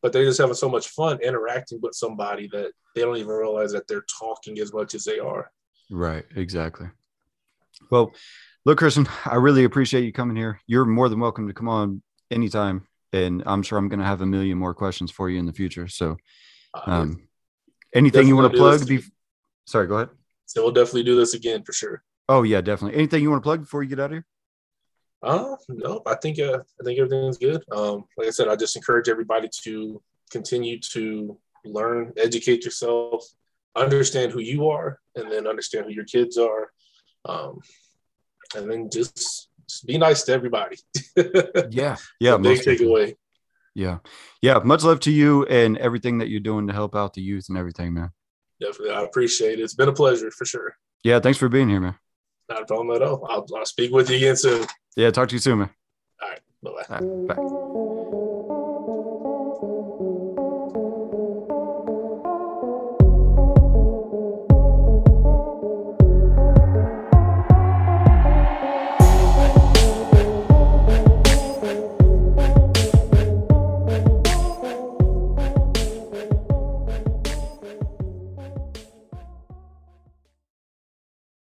But they're just having so much fun interacting with somebody that they don't even realize that they're talking as much as they are. Right. Exactly. Well, look, Christian, I really appreciate you coming here. You're more than welcome to come on anytime. And I'm sure I'm going to have a million more questions for you in the future. So, uh, um, anything you want to plug? Be- Sorry, go ahead. So we'll definitely do this again for sure. Oh yeah, definitely. Anything you want to plug before you get out of here? Uh, no, I think uh, I think everything's good. Um, like I said, I just encourage everybody to continue to learn, educate yourself, understand who you are, and then understand who your kids are, um, and then just, just be nice to everybody. yeah, yeah, big takeaway. Yeah, yeah. Much love to you and everything that you're doing to help out the youth and everything, man. Definitely, I appreciate it. It's been a pleasure for sure. Yeah, thanks for being here, man. Not a problem at all. I'll, I'll speak with you again soon. Yeah, talk to you soon, man. All right. Bye-bye. All right, bye.